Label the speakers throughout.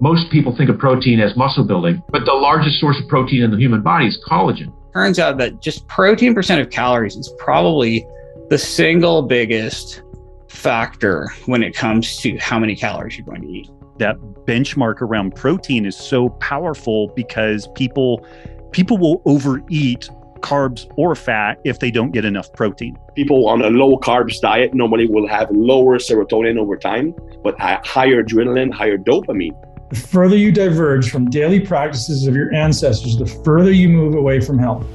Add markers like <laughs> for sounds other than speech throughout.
Speaker 1: most people think of protein as muscle building, but the largest source of protein in the human body is collagen.
Speaker 2: Turns out that just protein percent of calories is probably the single biggest factor when it comes to how many calories you're going to eat.
Speaker 3: That benchmark around protein is so powerful because people people will overeat carbs or fat if they don't get enough protein.
Speaker 4: People on a low carbs diet normally will have lower serotonin over time, but higher adrenaline, higher dopamine.
Speaker 5: The further you diverge from daily practices of your ancestors, the further you move away from health.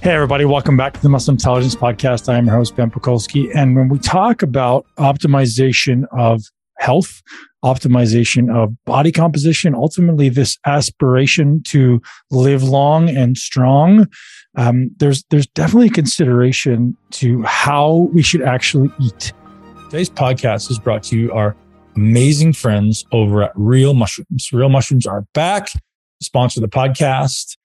Speaker 5: Hey, everybody, welcome back to the Muscle Intelligence Podcast. I am your host, Ben Pakulski. And when we talk about optimization of health, optimization of body composition, ultimately, this aspiration to live long and strong, um, there's there's definitely consideration to how we should actually eat. Today's podcast is brought to you our amazing friends over at Real Mushrooms. Real Mushrooms are back, sponsor the podcast.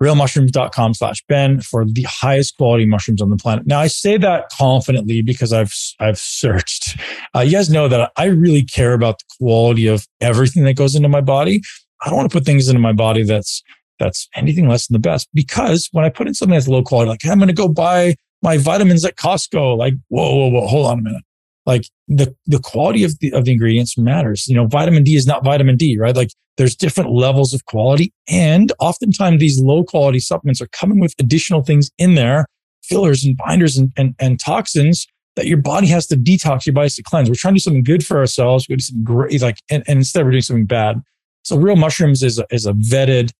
Speaker 5: Realmushrooms.com slash Ben for the highest quality mushrooms on the planet. Now I say that confidently because I've I've searched. Uh, you guys know that I really care about the quality of everything that goes into my body. I don't want to put things into my body that's that's anything less than the best. Because when I put in something that's low quality, like I'm going to go buy my vitamins at Costco, like whoa, whoa, whoa, hold on a minute. Like the the quality of the of the ingredients matters. You know, vitamin D is not vitamin D, right? Like there's different levels of quality, and oftentimes these low quality supplements are coming with additional things in there, fillers and binders and, and, and toxins that your body has to detox your body has to cleanse. We're trying to do something good for ourselves. We do something great, like, and, and instead we're doing something bad. So Real Mushrooms is a, is a vetted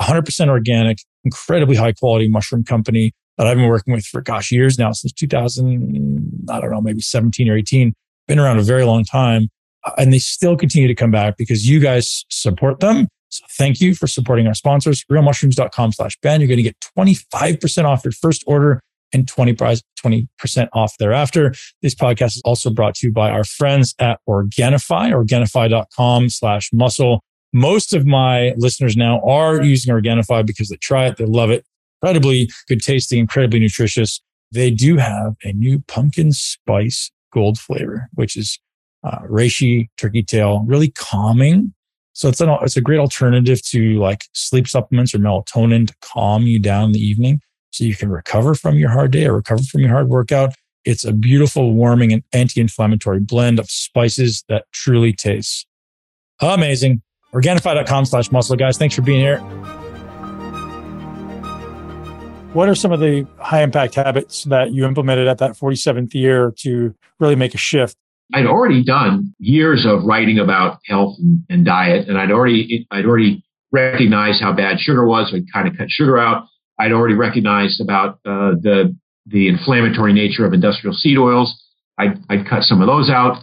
Speaker 5: 100% organic, incredibly high quality mushroom company that I've been working with for gosh, years now, since 2000, I don't know, maybe 17 or 18, been around a very long time. Uh, and they still continue to come back because you guys support them. So thank you for supporting our sponsors, realmushrooms.com slash Ben. You're going to get 25% off your first order and 20 prize, 20% off thereafter. This podcast is also brought to you by our friends at Organifi, organifi.com slash muscle. Most of my listeners now are using Organifi because they try it, they love it. Incredibly good tasting, incredibly nutritious. They do have a new pumpkin spice gold flavor, which is uh, reishi, turkey tail, really calming. So it's an, it's a great alternative to like sleep supplements or melatonin to calm you down in the evening so you can recover from your hard day or recover from your hard workout. It's a beautiful, warming and anti-inflammatory blend of spices that truly tastes amazing. Organifi.com slash muscle. Guys, thanks for being here. What are some of the high impact habits that you implemented at that 47th year to really make a shift?
Speaker 1: I'd already done years of writing about health and, and diet, and I'd already I'd already recognized how bad sugar was. So I'd kind of cut sugar out. I'd already recognized about uh, the the inflammatory nature of industrial seed oils. I'd, I'd cut some of those out.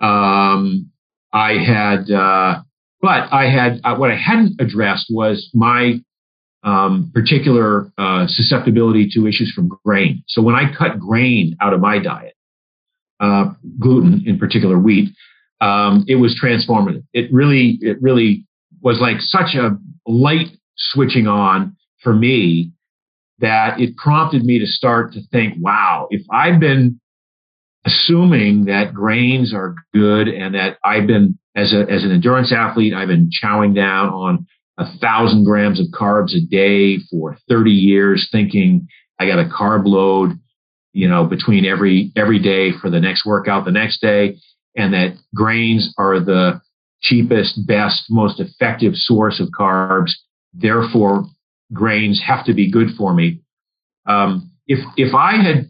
Speaker 1: Um, I had, uh, but I had uh, what I hadn't addressed was my um, particular uh, susceptibility to issues from grain. So when I cut grain out of my diet, uh, gluten in particular, wheat, um, it was transformative. It really, it really was like such a light switching on for me that it prompted me to start to think, wow, if I've been assuming that grains are good and that I've been as a as an endurance athlete, I've been chowing down on a thousand grams of carbs a day for 30 years, thinking I got a carb load, you know, between every every day for the next workout the next day, and that grains are the cheapest, best, most effective source of carbs. Therefore, grains have to be good for me. Um, if if I had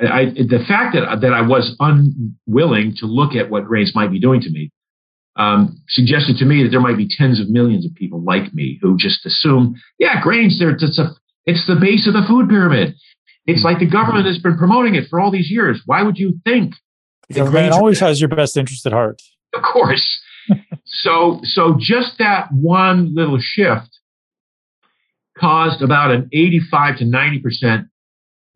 Speaker 1: I, the fact that that I was unwilling to look at what grains might be doing to me um, suggested to me that there might be tens of millions of people like me who just assume, yeah, grains, they're, it's, a, it's the base of the food pyramid. It's like the government has been promoting it for all these years. Why would you think?
Speaker 5: The government always has your best interest at heart. <laughs>
Speaker 1: Of course. so, so just that one little shift caused about an 85 to 90%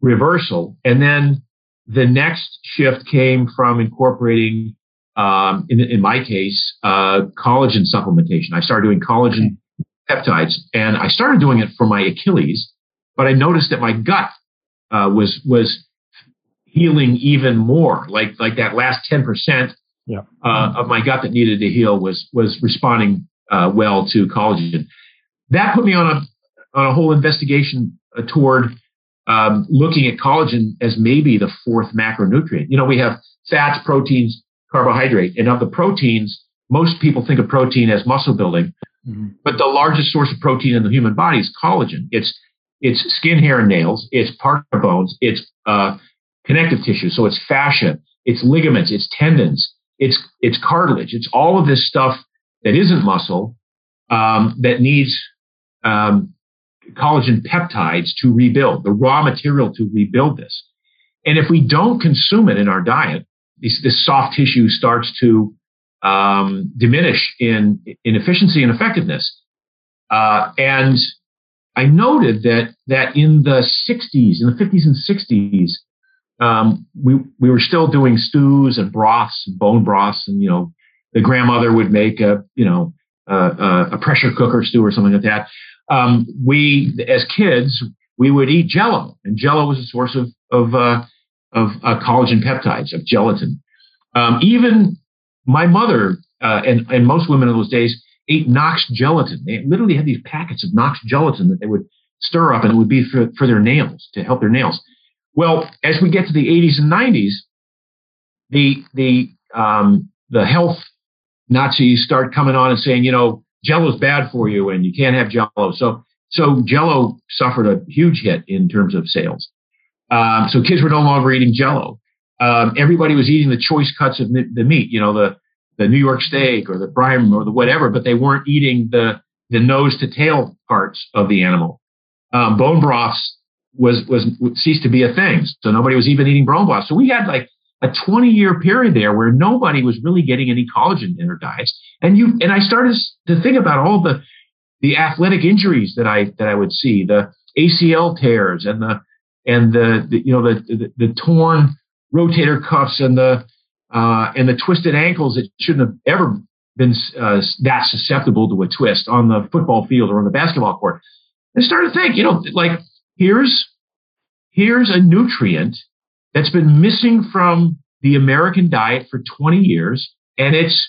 Speaker 1: reversal. And then the next shift came from incorporating um, in, in my case, uh, collagen supplementation. I started doing collagen peptides and I started doing it for my Achilles, but I noticed that my gut uh, was was healing even more. Like like that last ten percent
Speaker 5: yeah.
Speaker 1: uh, of my gut that needed to heal was was responding uh, well to collagen. That put me on a on a whole investigation uh, toward um, looking at collagen as maybe the fourth macronutrient. You know, we have fats, proteins, carbohydrate, and of the proteins, most people think of protein as muscle building, mm-hmm. but the largest source of protein in the human body is collagen. It's it's skin, hair, and nails. It's part of bones. It's uh, connective tissue. So it's fascia. It's ligaments. It's tendons. It's it's cartilage. It's all of this stuff that isn't muscle um, that needs um, collagen peptides to rebuild the raw material to rebuild this. And if we don't consume it in our diet, this, this soft tissue starts to um, diminish in, in efficiency and effectiveness. Uh, and I noted that that in the 60s, in the 50s and 60s, um, we we were still doing stews and broths, and bone broths, and you know, the grandmother would make a you know uh, a pressure cooker stew or something like that. Um, we as kids we would eat Jello, and Jello was a source of of uh, of uh, collagen peptides of gelatin. Um, even my mother uh, and and most women in those days ate Knox gelatin. They literally had these packets of Knox gelatin that they would stir up, and it would be for, for their nails to help their nails. Well, as we get to the 80s and 90s, the the um, the health Nazis start coming on and saying, you know, Jello's bad for you, and you can't have Jello. So so Jello suffered a huge hit in terms of sales. Um, so kids were no longer eating Jello. Um, everybody was eating the choice cuts of the meat, you know, the the New York steak or the brine or the whatever, but they weren't eating the the nose to tail parts of the animal. Um, bone broths was was ceased to be a thing. So nobody was even eating bone broth. So we had like a 20 year period there where nobody was really getting any collagen in their diets. And you and I started to think about all the the athletic injuries that I that I would see, the ACL tears and the and the, the you know the, the, the torn rotator cuffs and the uh, and the twisted ankles that shouldn't have ever been uh, that susceptible to a twist on the football field or on the basketball court. I started to think, you know, like here's here's a nutrient that's been missing from the American diet for 20 years, and it's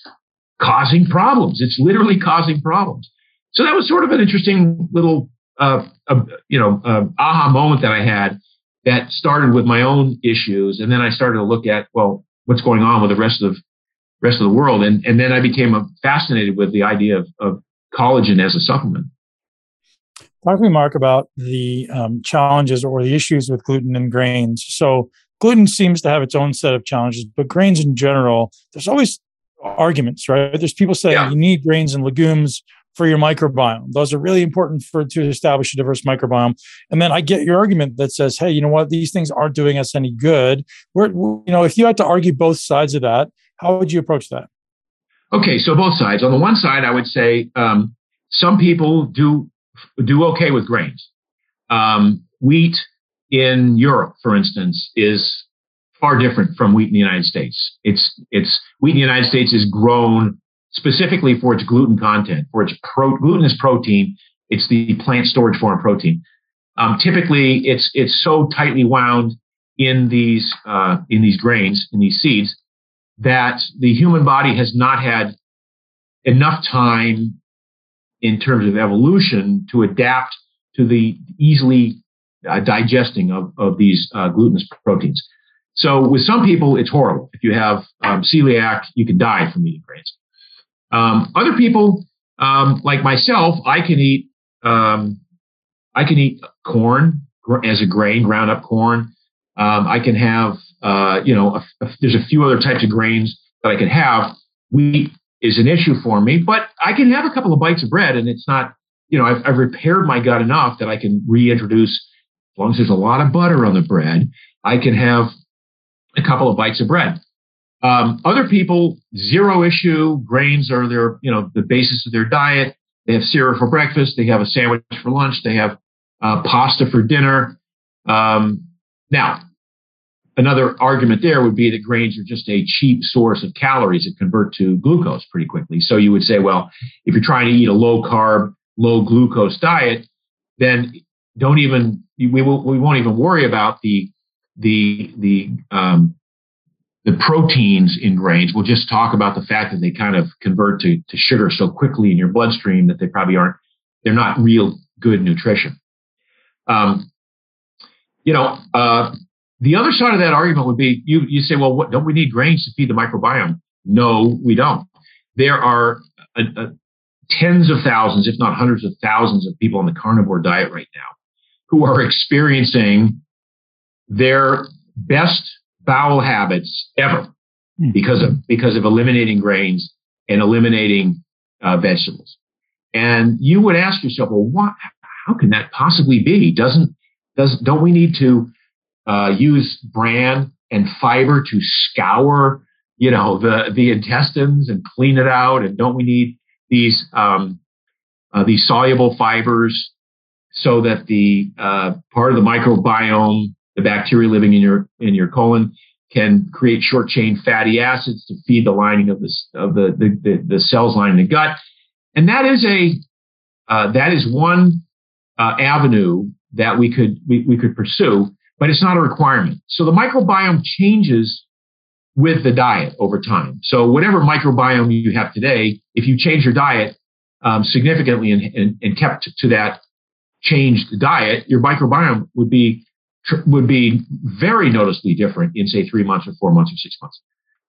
Speaker 1: causing problems. It's literally causing problems. So that was sort of an interesting little, uh, uh, you know, uh, aha moment that I had that started with my own issues, and then I started to look at well, what's going on with the rest of rest of the world, and and then I became uh, fascinated with the idea of, of collagen as a supplement.
Speaker 5: Talk to me, Mark, about the um, challenges or the issues with gluten and grains. So, gluten seems to have its own set of challenges, but grains in general, there's always arguments, right? There's people saying yeah. you need grains and legumes for your microbiome. Those are really important for to establish a diverse microbiome. And then I get your argument that says, hey, you know what? These things aren't doing us any good. We're, you know, if you had to argue both sides of that, how would you approach that?
Speaker 1: Okay, so both sides. On the one side, I would say um, some people do do okay with grains. Um, wheat in Europe, for instance, is far different from wheat in the United States. It's it's wheat in the United States is grown specifically for its gluten content. For its pro, gluten is protein. It's the plant storage form protein. Um, typically, it's it's so tightly wound in these uh, in these grains in these seeds that the human body has not had enough time in terms of evolution to adapt to the easily uh, digesting of, of these uh, glutinous proteins. So with some people, it's horrible. If you have um, celiac, you can die from eating grains. Um, other people, um, like myself, I can eat um, I can eat corn as a grain, ground up corn. Um, I can have uh, you know a, a, there's a few other types of grains that I can have. Wheat is an issue for me, but I can have a couple of bites of bread and it's not, you know, I've, I've repaired my gut enough that I can reintroduce, as long as there's a lot of butter on the bread, I can have a couple of bites of bread. Um, other people, zero issue. Grains are their, you know, the basis of their diet. They have cereal for breakfast. They have a sandwich for lunch. They have uh, pasta for dinner. Um, now, Another argument there would be that grains are just a cheap source of calories that convert to glucose pretty quickly. So you would say, well, if you're trying to eat a low carb, low glucose diet, then don't even we will we won't even worry about the the the um, the proteins in grains. We'll just talk about the fact that they kind of convert to, to sugar so quickly in your bloodstream that they probably aren't they're not real good nutrition. Um, you know, uh, the other side of that argument would be you you say, well, what, don't we need grains to feed the microbiome? No, we don't. There are a, a, tens of thousands, if not hundreds of thousands, of people on the carnivore diet right now who are experiencing their best bowel habits ever hmm. because of because of eliminating grains and eliminating uh, vegetables. And you would ask yourself, well, what? How can that possibly be? Doesn't does don't we need to uh, use bran and fiber to scour, you know, the the intestines and clean it out? And don't we need these um, uh, these soluble fibers so that the uh, part of the microbiome, the bacteria living in your in your colon, can create short chain fatty acids to feed the lining of the of the the, the, the cells lining the gut, and that is a uh, that is one uh, avenue that we could we, we could pursue, but it's not a requirement. So the microbiome changes with the diet over time. So whatever microbiome you have today, if you change your diet um, significantly and, and, and kept to that changed diet, your microbiome would be would be very noticeably different in say three months or four months or six months.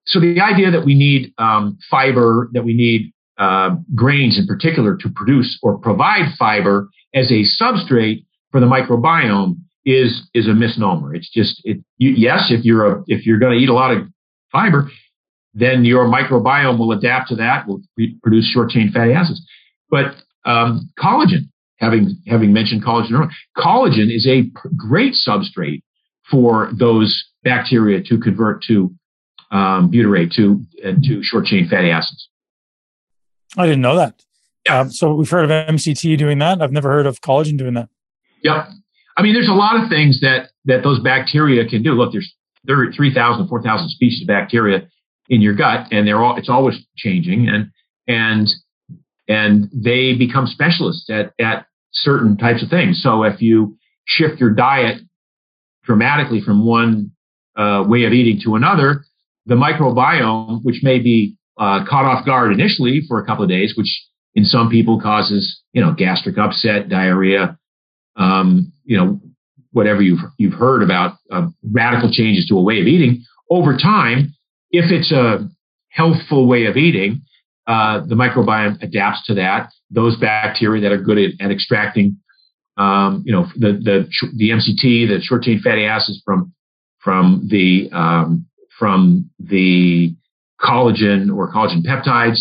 Speaker 1: So the idea that we need um, fiber, that we need uh, grains in particular to produce or provide fiber as a substrate for the microbiome is is a misnomer. It's just it. You, yes, if you're a if you're going to eat a lot of fiber, then your microbiome will adapt to that, will produce short chain fatty acids. But um, collagen, having having mentioned collagen earlier, collagen is a great substrate for those bacteria to convert to um, butyrate to and to short chain fatty acids.
Speaker 5: I didn't know that. Yeah. Um, so we've heard of MCT doing that. I've never heard of collagen doing that.
Speaker 1: Yep. I mean, there's a lot of things that that those bacteria can do. Look, there's there are 3,000, 4,000 species of bacteria in your gut, and they're all it's always changing, and and and they become specialists at at certain types of things. So if you shift your diet dramatically from one uh, way of eating to another, the microbiome, which may be uh, caught off guard initially for a couple of days, which in some people causes you know gastric upset, diarrhea, um, you know whatever you've you've heard about uh, radical changes to a way of eating over time. If it's a healthful way of eating, uh, the microbiome adapts to that. Those bacteria that are good at, at extracting, um, you know, the the the MCT, the short chain fatty acids from from the um, from the collagen or collagen peptides,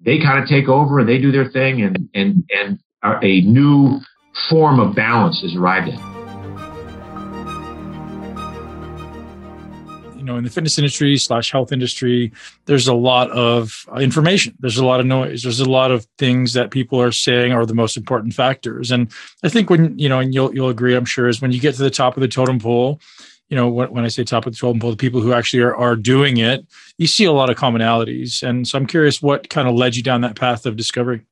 Speaker 1: they kind of take over and they do their thing, and and and a new form of balance is arrived at.
Speaker 5: Know in the fitness industry slash health industry there's a lot of uh, information. There's a lot of noise. There's a lot of things that people are saying are the most important factors. And i think when you know and you'll you'll agree i'm sure is when you get to the top of the totem pole you know when, when i say top of the totem pole the people who actually are, are doing it you see a lot of commonalities. And so i'm curious what kind of led you down that path of discovery.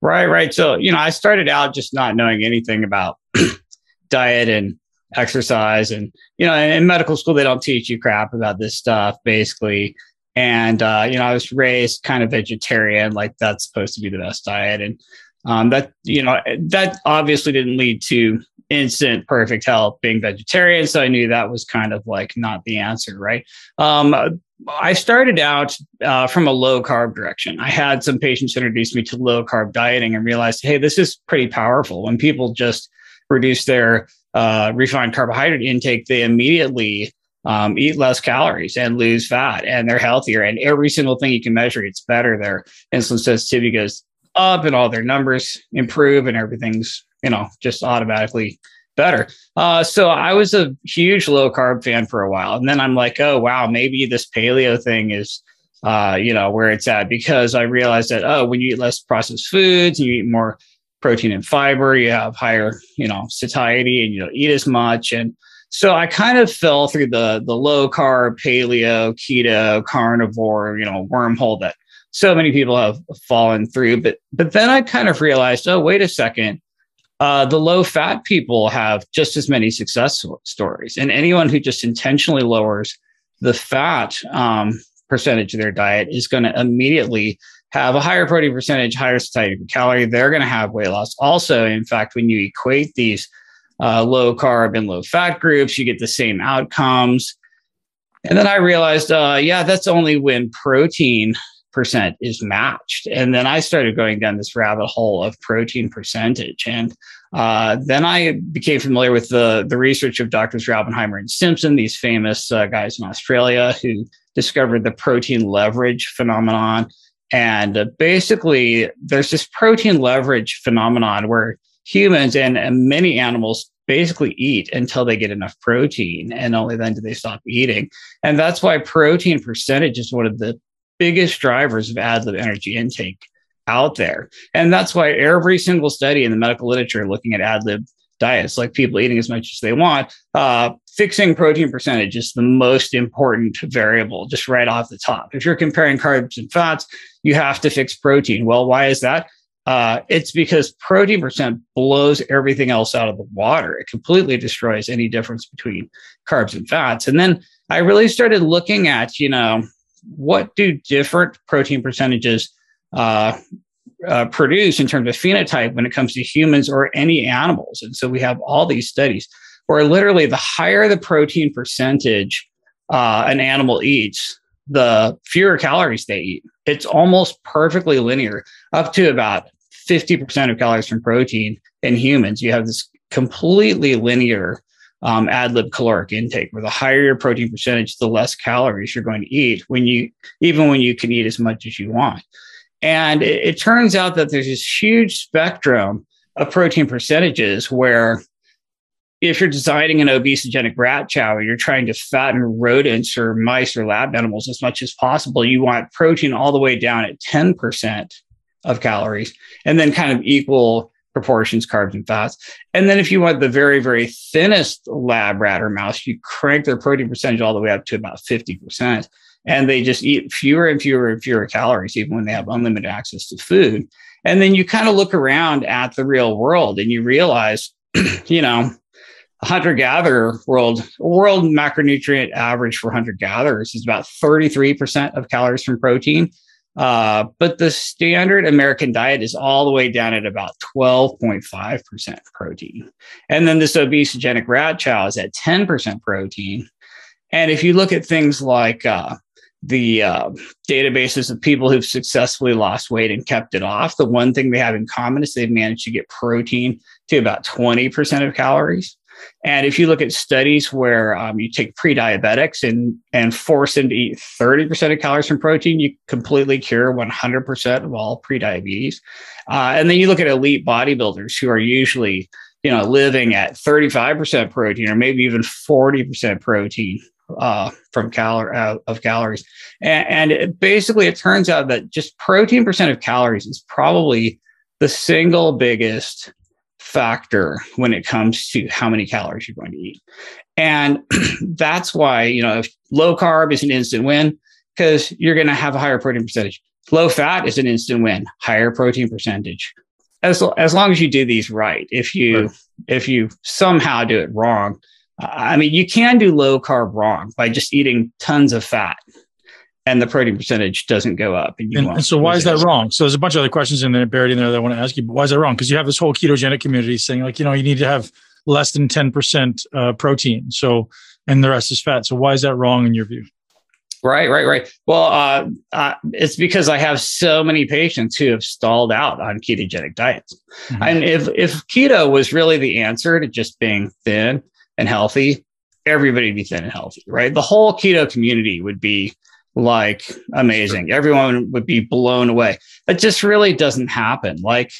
Speaker 2: Right right. So you know i started out just not knowing anything about <clears throat> diet and exercise and you know in medical school they don't teach you crap about this stuff basically. And uh, you know i was raised kind of vegetarian like that's supposed to be the best diet. And um, that you know that obviously didn't lead to instant perfect health being vegetarian so i knew that was kind of like not the answer right? Um, i started out uh, from a low carb direction. I had some patients introduce me to low carb dieting and realized hey this is pretty powerful. When people just reduce their uh, refined carbohydrate intake, they immediately um, eat less calories and lose fat, and they're healthier. And every single thing you can measure, it's better. Their insulin sensitivity goes up, and all their numbers improve, and everything's you know just automatically better. Uh, so I was a huge low carb fan for a while, and then I'm like, oh wow, maybe this paleo thing is. Uh, you know where it's at because I realized that oh, when you eat less processed foods, and you eat more protein and fiber, you have higher, you know, satiety and you don't eat as much. And so I kind of fell through the the low carb, paleo, keto, carnivore, you know, wormhole that so many people have fallen through. But but then I kind of realized, oh, wait a second. uh, the low fat people have just as many success stories. And anyone who just intentionally lowers the fat um, percentage of their diet is going to immediately have a higher protein percentage, higher satiety per calorie. They're going to have weight loss. Also, in fact, when you equate these uh, low carb and low fat groups, you get the same outcomes. And then I realized, uh, yeah, that's only when protein percent is matched. And then I started going down this rabbit hole of protein percentage. And uh, then I became familiar with the, the research of Doctors Raubenheimer and Simpson, these famous uh, guys in Australia who discovered the protein leverage phenomenon. And basically, there's this protein leverage phenomenon where humans and, and many animals basically eat until they get enough protein, and only then do they stop eating. And that's why protein percentage is one of the biggest drivers of ad lib energy intake out there. And that's why every single study in the medical literature looking at ad lib diets, like people eating as much as they want, uh, fixing protein percentage is the most important variable, just right off the top. If you're comparing carbs and fats, you have to fix protein. Well, why is that? Uh, it's because protein percent blows everything else out of the water. It completely destroys any difference between carbs and fats. And then I really started looking at, you know, what do different protein percentages uh, uh, produce in terms of phenotype when it comes to humans or any animals? And so we have all these studies where literally the higher the protein percentage uh, an animal eats, the fewer calories they eat. It's almost perfectly linear, up to about 50% of calories from protein in humans. You have this completely linear um, ad lib caloric intake, where the higher your protein percentage, the less calories you're going to eat when you, even when you can eat as much as you want. And it, it turns out that there's this huge spectrum of protein percentages where if you're designing an obesogenic rat chow you're trying to fatten rodents or mice or lab animals as much as possible, you want protein all the way down at 10% of calories and then kind of equal proportions, carbs and fats. And then if you want the very, very thinnest lab rat or mouse, you crank their protein percentage all the way up to about 50%. And they just eat fewer and fewer and fewer calories, even when they have unlimited access to food. And then you kind of look around at the real world and you realize, <clears throat> you know, hunter gatherer world, world macronutrient average for hunter gatherers is about 33% of calories from protein. Uh, but the standard American diet is all the way down at about 12.5% protein. And then this obesogenic rat chow is at 10% protein. And if you look at things like uh, the uh, databases of people who've successfully lost weight and kept it off, the one thing they have in common is they've managed to get protein to about 20% of calories. And if you look at studies where um, you take pre-diabetics and and force them to eat 30% of calories from protein, you completely cure 100% of all pre-diabetes. Uh, and then you look at elite bodybuilders who are usually you know living at 35% protein or maybe even 40% protein uh, from cal- uh, of calories. And, and it, basically, it turns out that just protein percent of calories is probably the single biggest factor when it comes to how many calories you're going to eat. And <clears throat> that's why, you know, if low carb is an instant win because you're going to have a higher protein percentage. Low fat is an instant win, higher protein percentage. As, as long as you do these right. If you right. if you somehow do it wrong, I mean, you can do low carb wrong by just eating tons of fat and the protein percentage doesn't go up.
Speaker 5: And, and, and so why is that wrong? So there's a bunch of other questions in there buried in there that I want to ask you, but why is that wrong? Because you have this whole ketogenic community saying like, you know, you need to have less than 10% uh, protein. So, and the rest is fat. So why is that wrong in your view?
Speaker 2: Right, right, right. Well, uh, uh, it's because I have so many patients who have stalled out on ketogenic diets. Mm-hmm. And if, if keto was really the answer to just being thin and healthy, everybody be thin and healthy, right? The whole keto community would be like amazing. Sure. Everyone would be blown away. That just really doesn't happen. Like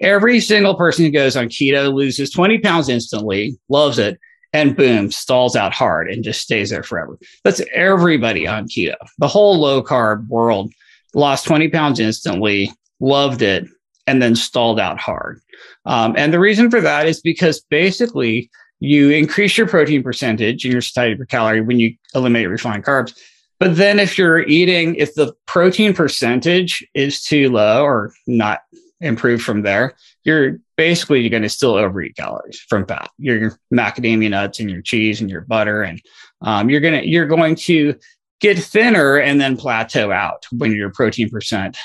Speaker 2: every single person who goes on keto loses 20 pounds instantly, loves it, and boom, stalls out hard and just stays there forever. That's everybody on keto. The whole low carb world lost 20 pounds instantly, loved it, and then stalled out hard. Um, and the reason for that is because basically you increase your protein percentage and your satiety per calorie when you eliminate refined carbs but then if you're eating, if the protein percentage is too low or not improved from there, you're basically going to still overeat calories from fat. Your macadamia nuts and your cheese and your butter, and um, you're gonna you're going to get thinner and then plateau out when your protein percent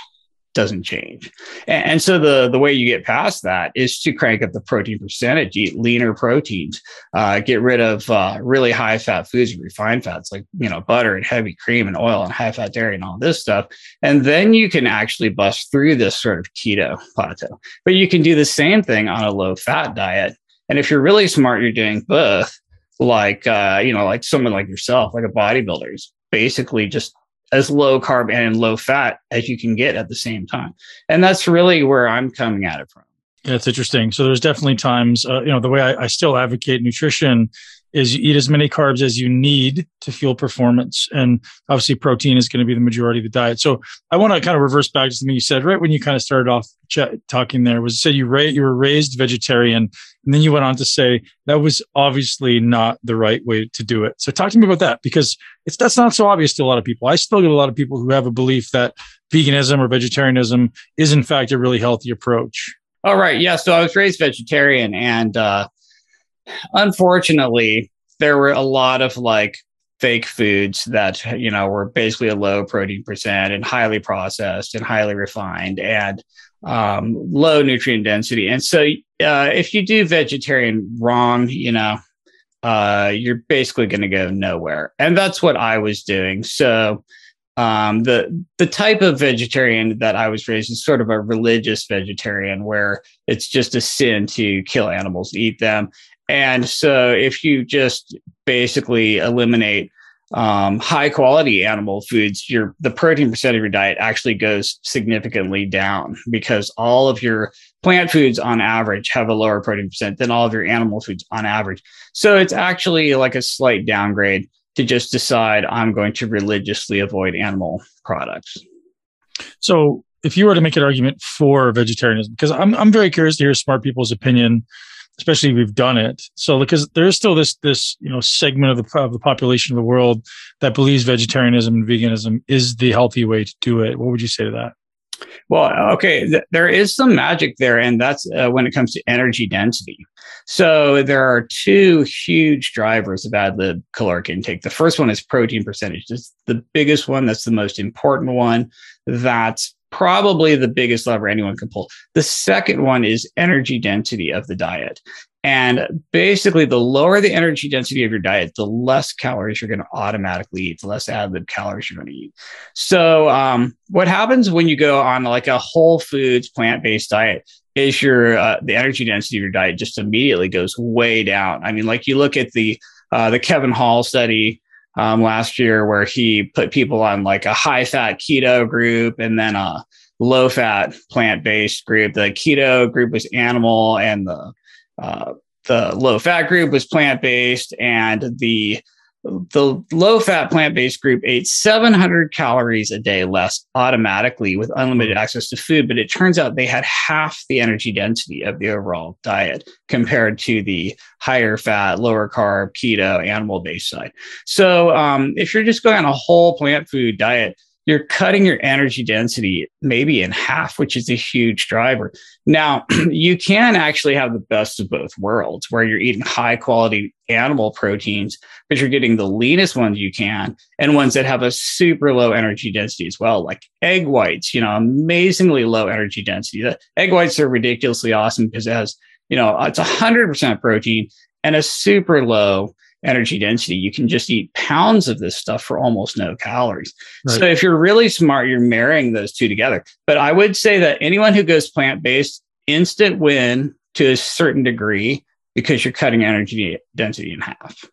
Speaker 2: doesn't change. And, and, so the, the way you get past that is to crank up the protein percentage, eat leaner proteins, uh, get rid of uh, really high fat foods and refined fats like, you know, butter and heavy cream and oil and high fat dairy and all this stuff. And then you can actually bust through this sort of keto plateau. But you can do the same thing on a low fat diet. And if you're really smart, you're doing both like, uh, you know, like someone like yourself, like a bodybuilder is basically just as low carb and low fat as you can get at the same time. And that's really where I'm coming at it from.
Speaker 5: Yeah, it's interesting. So there's definitely times, uh, you know, the way I, I still advocate nutrition is you eat as many carbs as you need to fuel performance. And obviously, protein is going to be the majority of the diet. So I want to kind of reverse back to something you said right when you kind of started off talking there was said you ra- you were raised vegetarian, and then you went on to say that was obviously not the right way to do it. So talk to me about that because it's that's not so obvious to a lot of people. I still get a lot of people who have a belief that veganism or vegetarianism is in fact a really healthy approach.
Speaker 2: All right, yeah. So I was raised vegetarian, and uh, unfortunately, there were a lot of like fake foods that you know were basically a low protein percent and highly processed and highly refined and um, low nutrient density. And so, uh, if you do vegetarian wrong, you know, uh, you're basically going to go nowhere. And that's what I was doing. So, um, the the type of vegetarian that I was raised is sort of a religious vegetarian, where it's just a sin to kill animals, eat them, and so if you just basically eliminate um, high quality animal foods, your the protein percent of your diet actually goes significantly down because all of your plant foods on average have a lower protein percent than all of your animal foods on average. So it's actually like a slight downgrade to just decide I'm going to religiously avoid animal products.
Speaker 5: So if you were to make an argument for vegetarianism, because I'm I'm very curious to hear smart people's opinion especially if we've done it. So because there is still this this you know segment of the of the population of the world that believes vegetarianism and veganism is the healthy way to do it. What would you say to that?
Speaker 2: Well, okay, th- there is some magic there, and that's uh, when it comes to energy density. So there are two huge drivers of ad lib caloric intake. The first one is protein percentage. It's the biggest one. That's the most important one. That's probably the biggest lever anyone can pull. The second one is energy density of the diet. And basically, the lower the energy density of your diet, the less calories you're going to automatically eat, the less ad lib calories you're going to eat. So, um, what happens when you go on like a whole foods plant based diet is your uh, the energy density of your diet just immediately goes way down. I mean, like you look at the uh, the Kevin Hall study um, last year where he put people on like a high fat keto group and then a low fat plant based group. The keto group was animal and the uh, the low fat group was plant based and the the low fat plant based group ate 700 calories a day less automatically with unlimited access to food, but it turns out they had half the energy density of the overall diet compared to the higher fat, lower carb, keto, animal based side. So, um, if you're just going on a whole plant food diet, you're cutting your energy density maybe in half, which is a huge driver. Now, <clears throat> you can actually have the best of both worlds where you're eating high quality animal proteins, but you're getting the leanest ones you can and ones that have a super low energy density as well, like egg whites, you know, amazingly low energy density. The egg whites are ridiculously awesome because it has, you know, it's 100% protein and a super low energy density. You can just eat pounds of this stuff for almost no calories. Right. So if you're really smart, you're marrying those two together. But I would say that anyone who goes plant based, instant win to a certain degree because you're cutting energy density in half.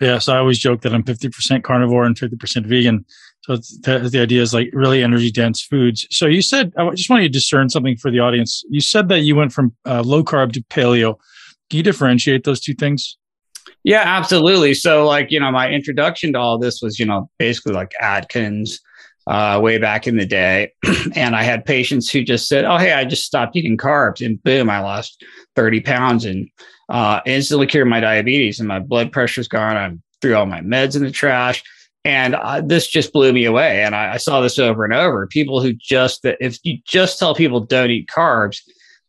Speaker 5: Yeah, so I always joke that I'm 50% carnivore and 50% vegan. So the, the idea is like really energy dense foods. So you said, I just want you to discern something for the audience. You said that you went from uh, low carb to paleo. Can you differentiate those two things?
Speaker 2: Yeah, absolutely. So, like, you know, my introduction to all this was, you know, basically like Atkins uh, way back in the day. <clears throat> and I had patients who just said, Oh, hey, I just stopped eating carbs. And boom, I lost 30 pounds and uh, instantly cured my diabetes and my blood pressure's gone. I threw all my meds in the trash. And uh, this just blew me away. And I, I saw this over and over. People who just, that if you just tell people don't eat carbs,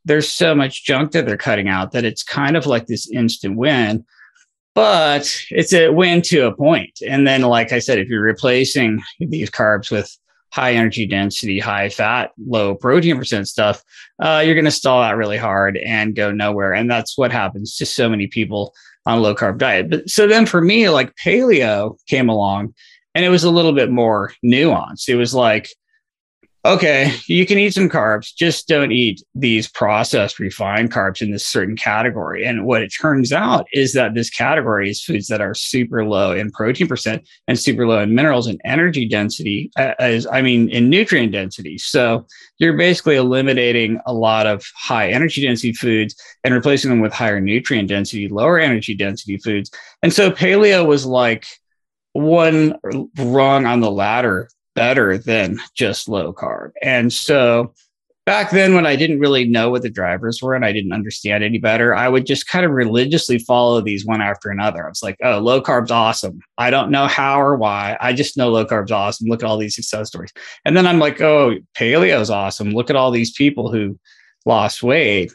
Speaker 2: there's so much junk that they're cutting out that it's kind of like this instant win but it's a win to a point. And then, like I said, if you're replacing these carbs with high energy density, high fat, low protein percent stuff, uh, you're going to stall out really hard and go nowhere. And that's what happens to so many people on low carb diet. But so then for me, like paleo came along and it was a little bit more nuanced. It was like, okay, you can eat some carbs, just don't eat these processed refined carbs in this certain category. And what it turns out is that this category is foods that are super low in protein percent and super low in minerals and energy density, as I mean, in nutrient density. So you're basically eliminating a lot of high energy density foods and replacing them with higher nutrient density, lower energy density foods. And so paleo was like, one rung on the ladder better than just low carb. And so back then when I didn't really know what the drivers were and I didn't understand any better, I would just kind of religiously follow these one after another. I was like, oh, low carb's awesome. I don't know how or why. I just know low carb's awesome. Look at all these success stories. And then I'm like, oh, paleo's awesome. Look at all these people who lost weight.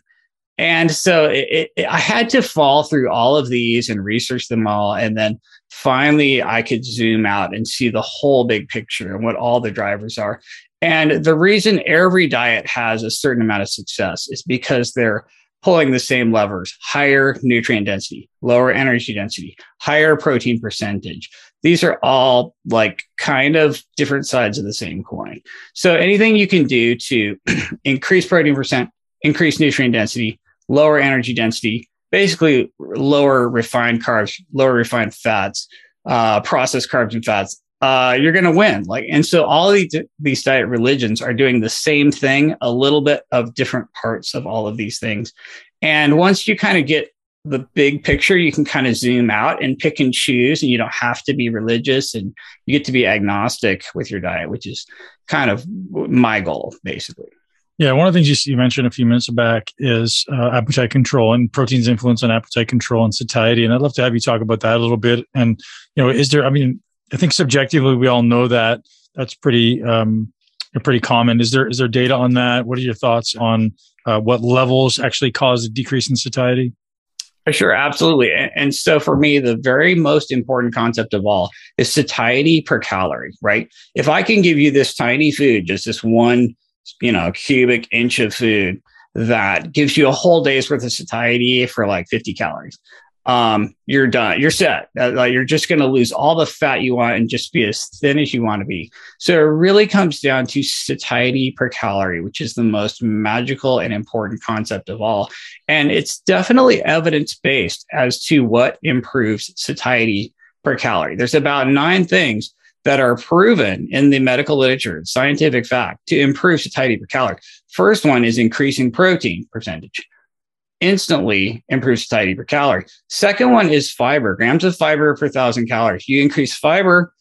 Speaker 2: And so it, it, I had to fall through all of these and research them all. And then finally, I could zoom out and see the whole big picture and what all the drivers are. And the reason every diet has a certain amount of success is because they're pulling the same levers higher nutrient density, lower energy density, higher protein percentage. These are all like kind of different sides of the same coin. So anything you can do to <clears throat> increase protein percent, increase nutrient density, lower energy density, basically lower refined carbs, lower refined fats, uh, processed carbs and fats, uh, you're going to win. Like, and so all these, these diet religions are doing the same thing, a little bit of different parts of all of these things. And once you kind of get the big picture, you can kind of zoom out and pick and choose, and you don't have to be religious and you get to be agnostic with your diet, which is kind of my goal, basically.
Speaker 5: Yeah, one of the things you, mentioned a few minutes back is uh, appetite control and protein's influence on appetite control and satiety. And I'd love to have you talk about that a little bit. And you know, is there? I mean, I think subjectively we all know that that's pretty um, pretty common. Is there is there data on that? What are your thoughts on uh, what levels actually cause a decrease in satiety?
Speaker 2: Sure, absolutely. And so for me, the very most important concept of all is satiety per calorie, right? If I can give you this tiny food, just this one you know, cubic inch of food that gives you a whole day's worth of satiety for like 50 calories. Um, you're done. You're set. Uh, you're just going to lose all the fat you want and just be as thin as you want to be. So it really comes down to satiety per calorie, which is the most magical and important concept of all. And it's definitely evidence based as to what improves satiety per calorie. There's about nine things that are proven in the medical literature, scientific fact, to improve satiety per calorie. First one is increasing protein percentage. Instantly improves satiety per calorie. Second one is fiber, grams of fiber per thousand calories. You increase fiber,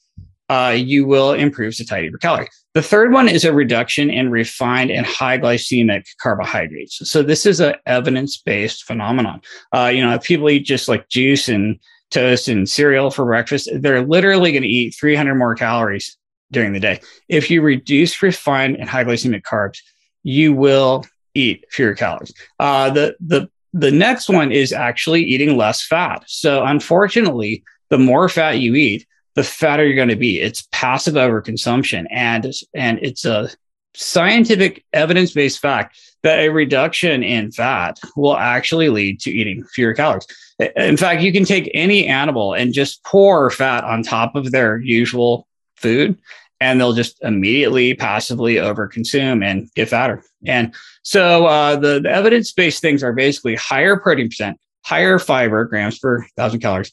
Speaker 2: uh, you will improve satiety per calorie. The third one is a reduction in refined and high glycemic carbohydrates. So this is an evidence-based phenomenon. Uh, you know, if people eat just like juice and toast and cereal for breakfast, they're literally going to eat 300 more calories during the day. If you reduce refined and high glycemic carbs, you will eat fewer calories. Uh, the the the next one is actually eating less fat. So unfortunately, the more fat you eat, the fatter you're going to be. It's passive overconsumption, and and it's a scientific evidence-based fact that a reduction in fat will actually lead to eating fewer calories. In fact, you can take any animal and just pour fat on top of their usual food, and they'll just immediately passively overconsume and get fatter. And so uh, the, the evidence based things are basically higher protein percent, higher fiber grams per thousand calories,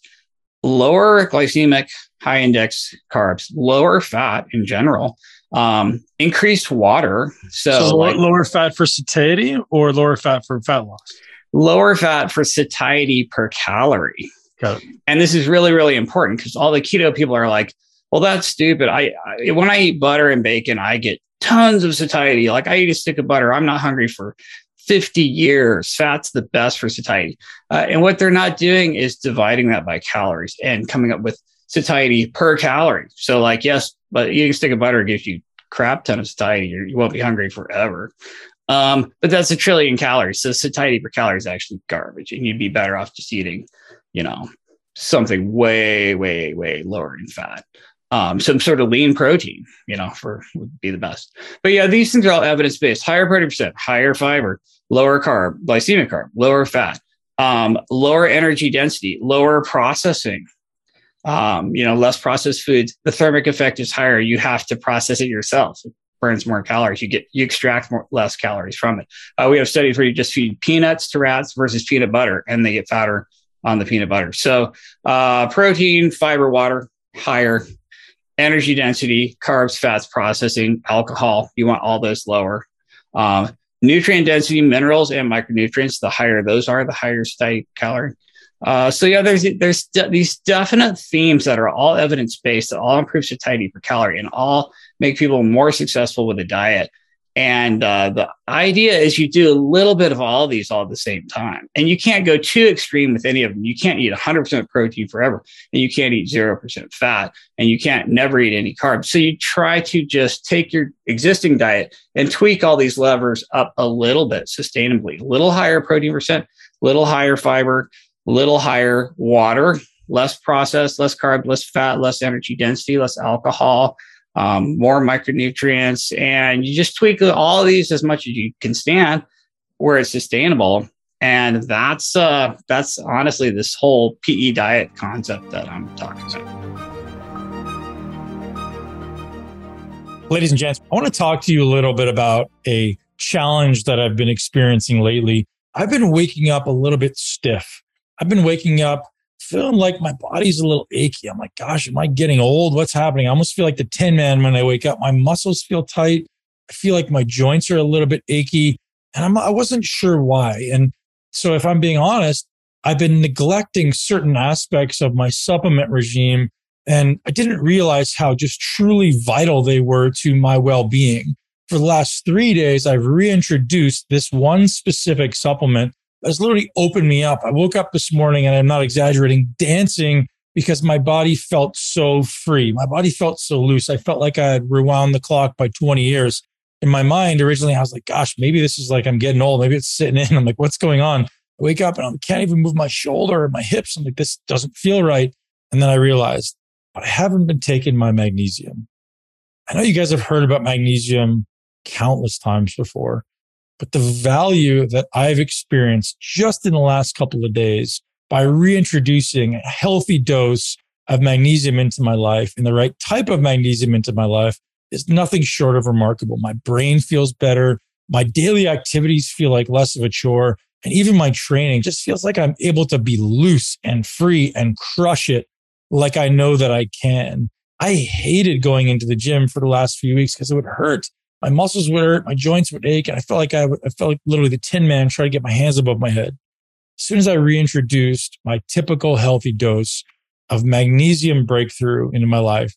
Speaker 2: lower glycemic, high index carbs, lower fat in general, um, increased water. So,
Speaker 5: so like, lower fat for satiety or lower fat for fat loss?
Speaker 2: lower fat for satiety per calorie. And this is really, really important because all the keto people are like, well, that's stupid. I, I, when I eat butter and bacon, I get tons of satiety. Like I eat a stick of butter. I'm not hungry for 50 years. Fat's the best for satiety. Uh, and what they're not doing is dividing that by calories and coming up with satiety per calorie. So like, yes, but you stick of butter gives you crap ton of satiety. You won't be hungry forever. Um, but that's a trillion calories. So satiety per calorie is actually garbage. And you'd be better off just eating, you know, something way, way, way lower in fat. Um, some sort of lean protein, you know, for would be the best. But yeah, these things are all evidence based. Higher protein percent, higher fiber, lower carb, glycemic carb, lower fat, um, lower energy density, lower processing. Um, you know, less processed foods. The thermic effect is higher. You have to process it yourself burns more calories. You get you extract more less calories from it. Uh, we have studies where you just feed peanuts to rats versus peanut butter, and they get fatter on the peanut butter. So uh, protein, fiber, water higher, energy density, carbs, fats, processing, alcohol. You want all those lower. Um, nutrient density, minerals, and micronutrients. The higher those are, the higher satiety calorie. Uh, so yeah, there's there's de- these definite themes that are all evidence based that all improve satiety per calorie and all make people more successful with a diet. And uh, the idea is you do a little bit of all of these all at the same time. And you can't go too extreme with any of them. You can't eat 100% protein forever, and you can't eat 0% fat, and you can't never eat any carbs. So you try to just take your existing diet and tweak all these levers up a little bit sustainably, a little higher protein percent, a little higher fiber, little higher water, less processed, less carb, less fat, less energy density, less alcohol, um, more micronutrients, and you just tweak all of these as much as you can stand where it's sustainable. And that's uh, that's honestly this whole PE diet concept that I'm talking about.
Speaker 5: Ladies and gents, I want to talk to you a little bit about a challenge that I've been experiencing lately. I've been waking up a little bit stiff. I've been waking up feeling like my body's a little achy. I'm like, gosh, am I getting old? What's happening? I almost feel like the Tin Man when I wake up. My muscles feel tight. I feel like my joints are a little bit achy, and I'm, I wasn't sure why. And so, if I'm being honest, I've been neglecting certain aspects of my supplement regime, and I didn't realize how just truly vital they were to my well being. For the last three days, I've reintroduced this one specific supplement has literally opened me up. I woke up this morning and I'm not exaggerating, dancing because my body felt so free. My body felt so loose. I felt like I had rewound the clock by 20 years. In my mind, originally, I was like, gosh, maybe this is like I'm getting old. Maybe it's sitting in. <laughs> I'm like, what's going on? I wake up and I can't even move my shoulder or my hips. I'm like, this doesn't feel right. And then I realized, but I haven't been taking my magnesium. I know you guys have heard about magnesium countless times before. But the value that I've experienced just in the last couple of days by reintroducing a healthy dose of magnesium into my life and the right type of magnesium into my life is nothing short of remarkable. My brain feels better. My daily activities feel like less of a chore. And even my training just feels like I'm able to be loose and free and crush it like I know that I can. I hated going into the gym for the last few weeks because it would hurt my muscles would hurt, my joints would ache, and I felt like I, I felt like literally the Tin Man trying to get my hands above my head. As soon as I reintroduced my typical healthy dose of magnesium breakthrough into my life,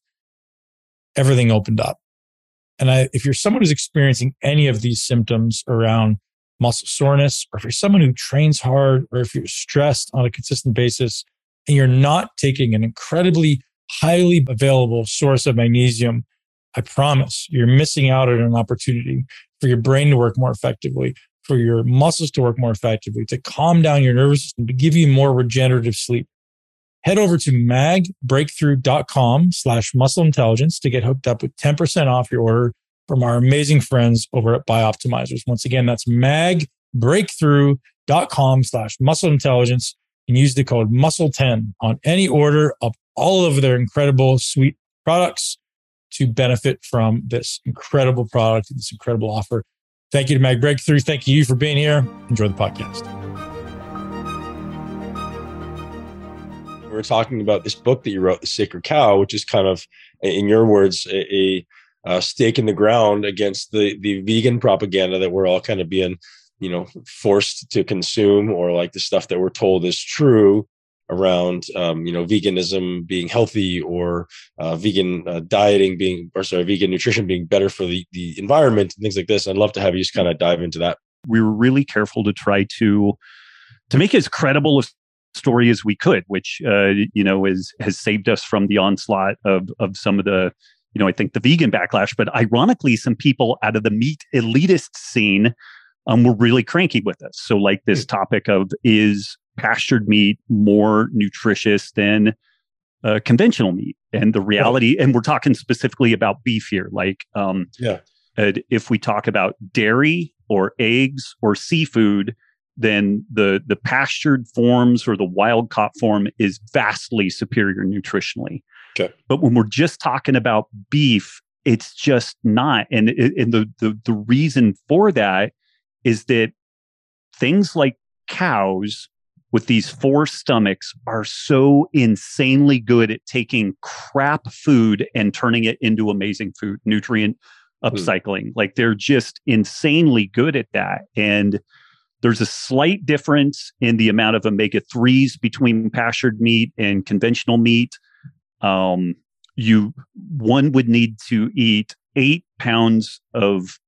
Speaker 5: everything opened up. And I, if you're someone who's experiencing any of these symptoms around muscle soreness, or if you're someone who trains hard, or if you're stressed on a consistent basis, and you're not taking an incredibly highly available source of magnesium I promise you're missing out on an opportunity for your brain to work more effectively, for your muscles to work more effectively, to calm down your nervous system, to give you more regenerative sleep. Head over to magbreakthrough.com slash muscle intelligence to get hooked up with 10% off your order from our amazing friends over at Bioptimizers. Once again, that's magbreakthrough.com slash muscle intelligence and use the code muscle10 on any order of all of their incredible suite products to benefit from this incredible product this incredible offer. Thank you to Mag Breakthrough. Thank you for being here. Enjoy the podcast.
Speaker 6: We are talking about this book that you wrote, The Sacred Cow, which is kind of, in your words, a, a stake in the ground against the the vegan propaganda that we're all kind of being, you know, forced to consume, or like the stuff that we're told is true around um, you know veganism being healthy or uh, vegan uh, dieting being or sorry vegan nutrition being better for the, the environment and things like this. I'd love to have you just kind of dive into that.
Speaker 3: We were really careful to try to to make as credible a story as we could which uh, you know is has saved us from the onslaught of of some of the you know i think the vegan backlash. But ironically some people out of the meat elitist scene um, were really cranky with us. So, like this topic of is pastured meat more nutritious than uh, conventional meat? And the reality, and we're talking specifically about beef here. Like, um,
Speaker 6: Yeah.
Speaker 3: uh, if we talk about dairy or eggs or seafood, then the the pastured forms or the wild caught form is vastly superior nutritionally.
Speaker 6: Okay.
Speaker 3: But when we're just talking about beef, it's just not. And, and the, the the reason for that is that things like cows with these four stomachs are so insanely good at taking crap food and turning it into amazing food, nutrient upcycling. Like they're just insanely good at that. And there's a slight difference in the amount of omega 3s between pastured meat and conventional meat. Um, you one would need to eat eight pounds of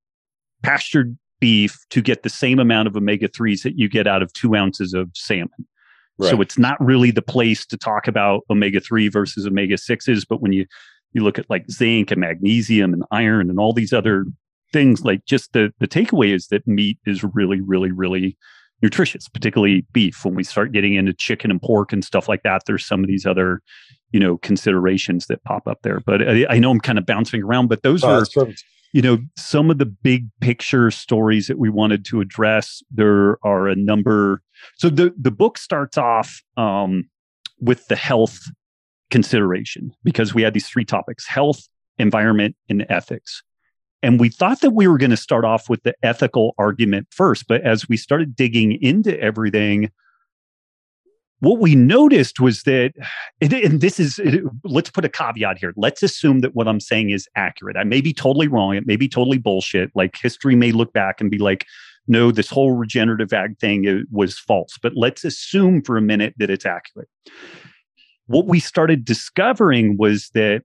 Speaker 3: pastured beef to get the same amount of omega 3s that you get out of two ounces of salmon. So it's not really the place to talk about omega 3 versus omega 6s. But when you, you look at like zinc and magnesium and iron and all these other things, like just the, the takeaway is that meat is really, really, really nutritious, particularly beef. When we start getting into chicken and pork and stuff like that, there's some of these other, you know, considerations that pop up there. But I, I know I'm kind of bouncing around, but those
Speaker 6: Oh,
Speaker 3: are. You know some of the big picture stories that we wanted to address there are a number so the the book starts off um, with the health consideration because we had these three topics health environment and ethics. And we thought that we were going to start off with the ethical argument first but as we started digging into everything what we noticed was that and- this is let's put a caveat here. Let's assume that what i'm saying is accurate. I may be totally wrong. It may be totally bullshit. Like history may look back and be like no this whole regenerative ag thing was false. But let's assume for a minute that it's accurate. What we started discovering was that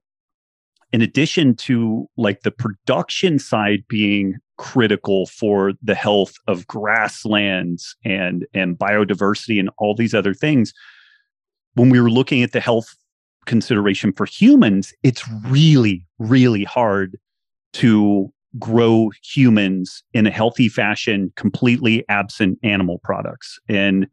Speaker 3: in addition to like the production side being critical for the health of grasslands and and biodiversity and all these other things when we were looking at the health consideration for humans it's really really hard to grow humans in a healthy fashion completely absent animal products. And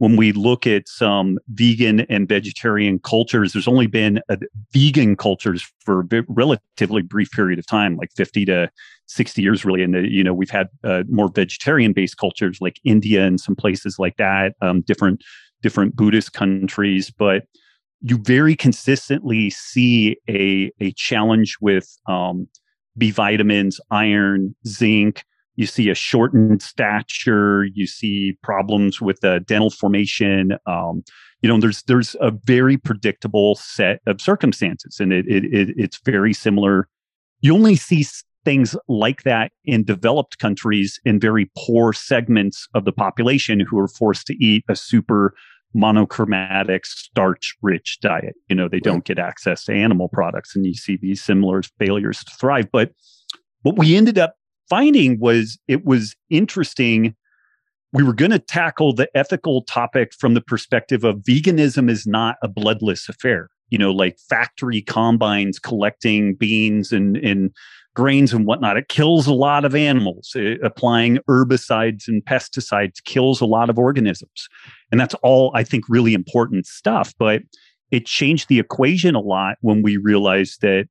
Speaker 3: when we look at some vegan and vegetarian cultures, there's only been a, vegan cultures for a relatively brief period of time, like 50 to 60 years, really. And, uh, you know, we've had uh, more vegetarian based cultures like India and some places like that, um, different, different Buddhist countries. But you very consistently see a, a challenge with um, B vitamins, iron, zinc, you see a shortened stature you see problems with the dental formation um, you know there's there's a very predictable set of circumstances and it, it, it it's very similar. You only see things like that in developed countries in very poor segments of the population who are forced to eat a super monochromatic starch rich diet. You know they don't get access to animal products and you see these similar failures to thrive. But what we ended up finding was it was interesting. We were going to tackle the ethical topic from the perspective of veganism is not a bloodless affair. You know, like factory combines collecting beans and, and grains and whatnot. It kills a lot of animals. Uh, applying herbicides and pesticides kills a lot of organisms. And that's all, I think, really important stuff. But it changed the equation a lot when we realized that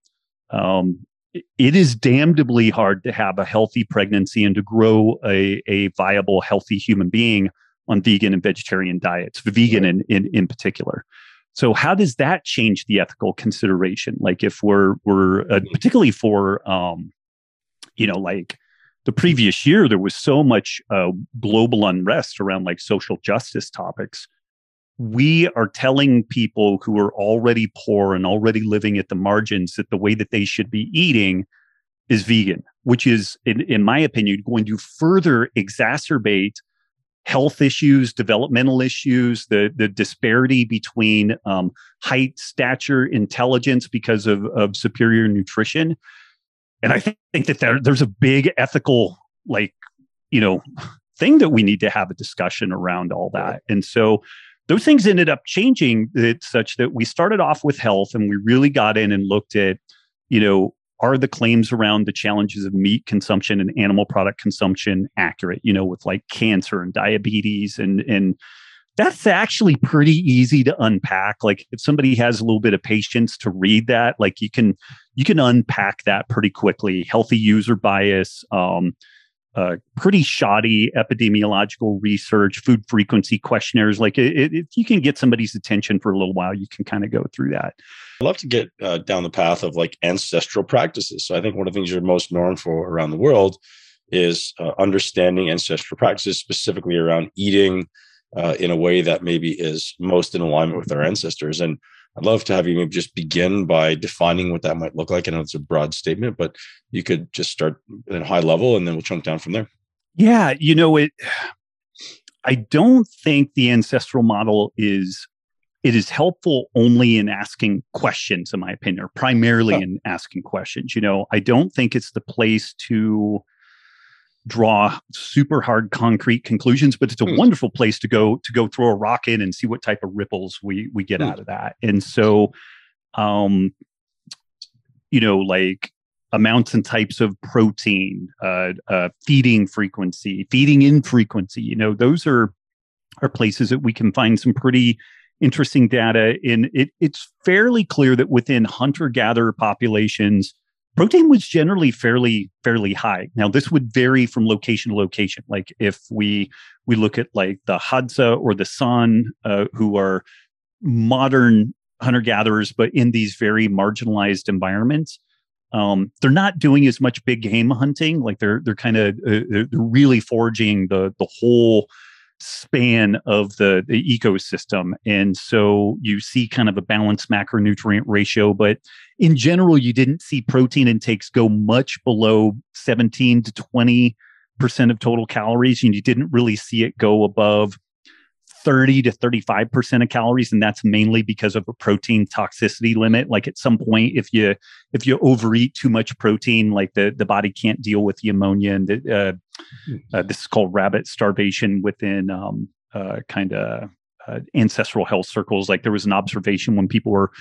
Speaker 3: um, it is damnably hard to have a healthy pregnancy and to grow a, a viable, healthy human being on vegan and vegetarian diets, vegan in, in, in particular. So how does that change the ethical consideration? Like if we're we're uh, particularly for um, you know like the previous year, there was so much uh, global unrest around like social justice topics we are telling people who are already poor and already living at the margins that the way that they should be eating is vegan, which is, in, in my opinion, going to further exacerbate health issues, developmental issues, the, the disparity between um, height, stature, intelligence because of, of superior nutrition. And I think, think that there, there's a big ethical, like, you know, thing that we need to have a discussion around all that. And so, those things ended up changing it such that we started off with health and we really got in and looked at you know are the claims around the challenges of meat consumption and animal product consumption accurate? You know, with like cancer and diabetes and and that's actually pretty easy to unpack like if somebody has a little bit of patience to read that like you can you can unpack that pretty quickly healthy user bias um, uh, pretty shoddy epidemiological research food frequency questionnaires. Like it, if you can get somebody's attention for a little while you can kind of go through that.
Speaker 6: I'd love to get uh, down the path of like ancestral practices. So i think one of the things you're most known for around the world is uh, understanding ancestral practices specifically around eating uh, in a way that maybe is most in alignment with our ancestors. And I'd love to have you maybe just begin by defining what that might look like. I know it's a broad statement, but you could just start at a high level and then we'll chunk down from there.
Speaker 3: Yeah, you know it. I don't think the ancestral model is it is helpful only in asking questions, in my opinion, or primarily in asking questions. You know, I don't think it's the place to draw super hard concrete conclusions but it's a mm. wonderful place to go to go throw a rock in and see what type of ripples we we get mm. out of that and so um you know like amounts and types of protein uh, uh feeding frequency feeding infrequency you know those are are places that we can find some pretty interesting data in it it's fairly clear that within hunter gatherer populations protein was generally fairly fairly high. Now this would vary from location to location. Like if we we look at like the hadza or the san uh, who are modern hunter gatherers but in these very marginalized environments um, they're not doing as much big game hunting. Like they're they're kind of uh, they're really foraging the the whole span of the, the ecosystem. And so you see kind of a balanced macronutrient ratio, but in general, you didn't see protein intakes go much below 17 to 20% of total calories. And you didn't really see it go above 30 to 35% of calories and that's mainly because of a protein toxicity limit. Like at some point if you if you overeat too much protein like the the body can't deal with the ammonia and the, uh, uh, this is called rabbit starvation within um, uh, kind of uh, ancestral health circles. Like there was an observation when people were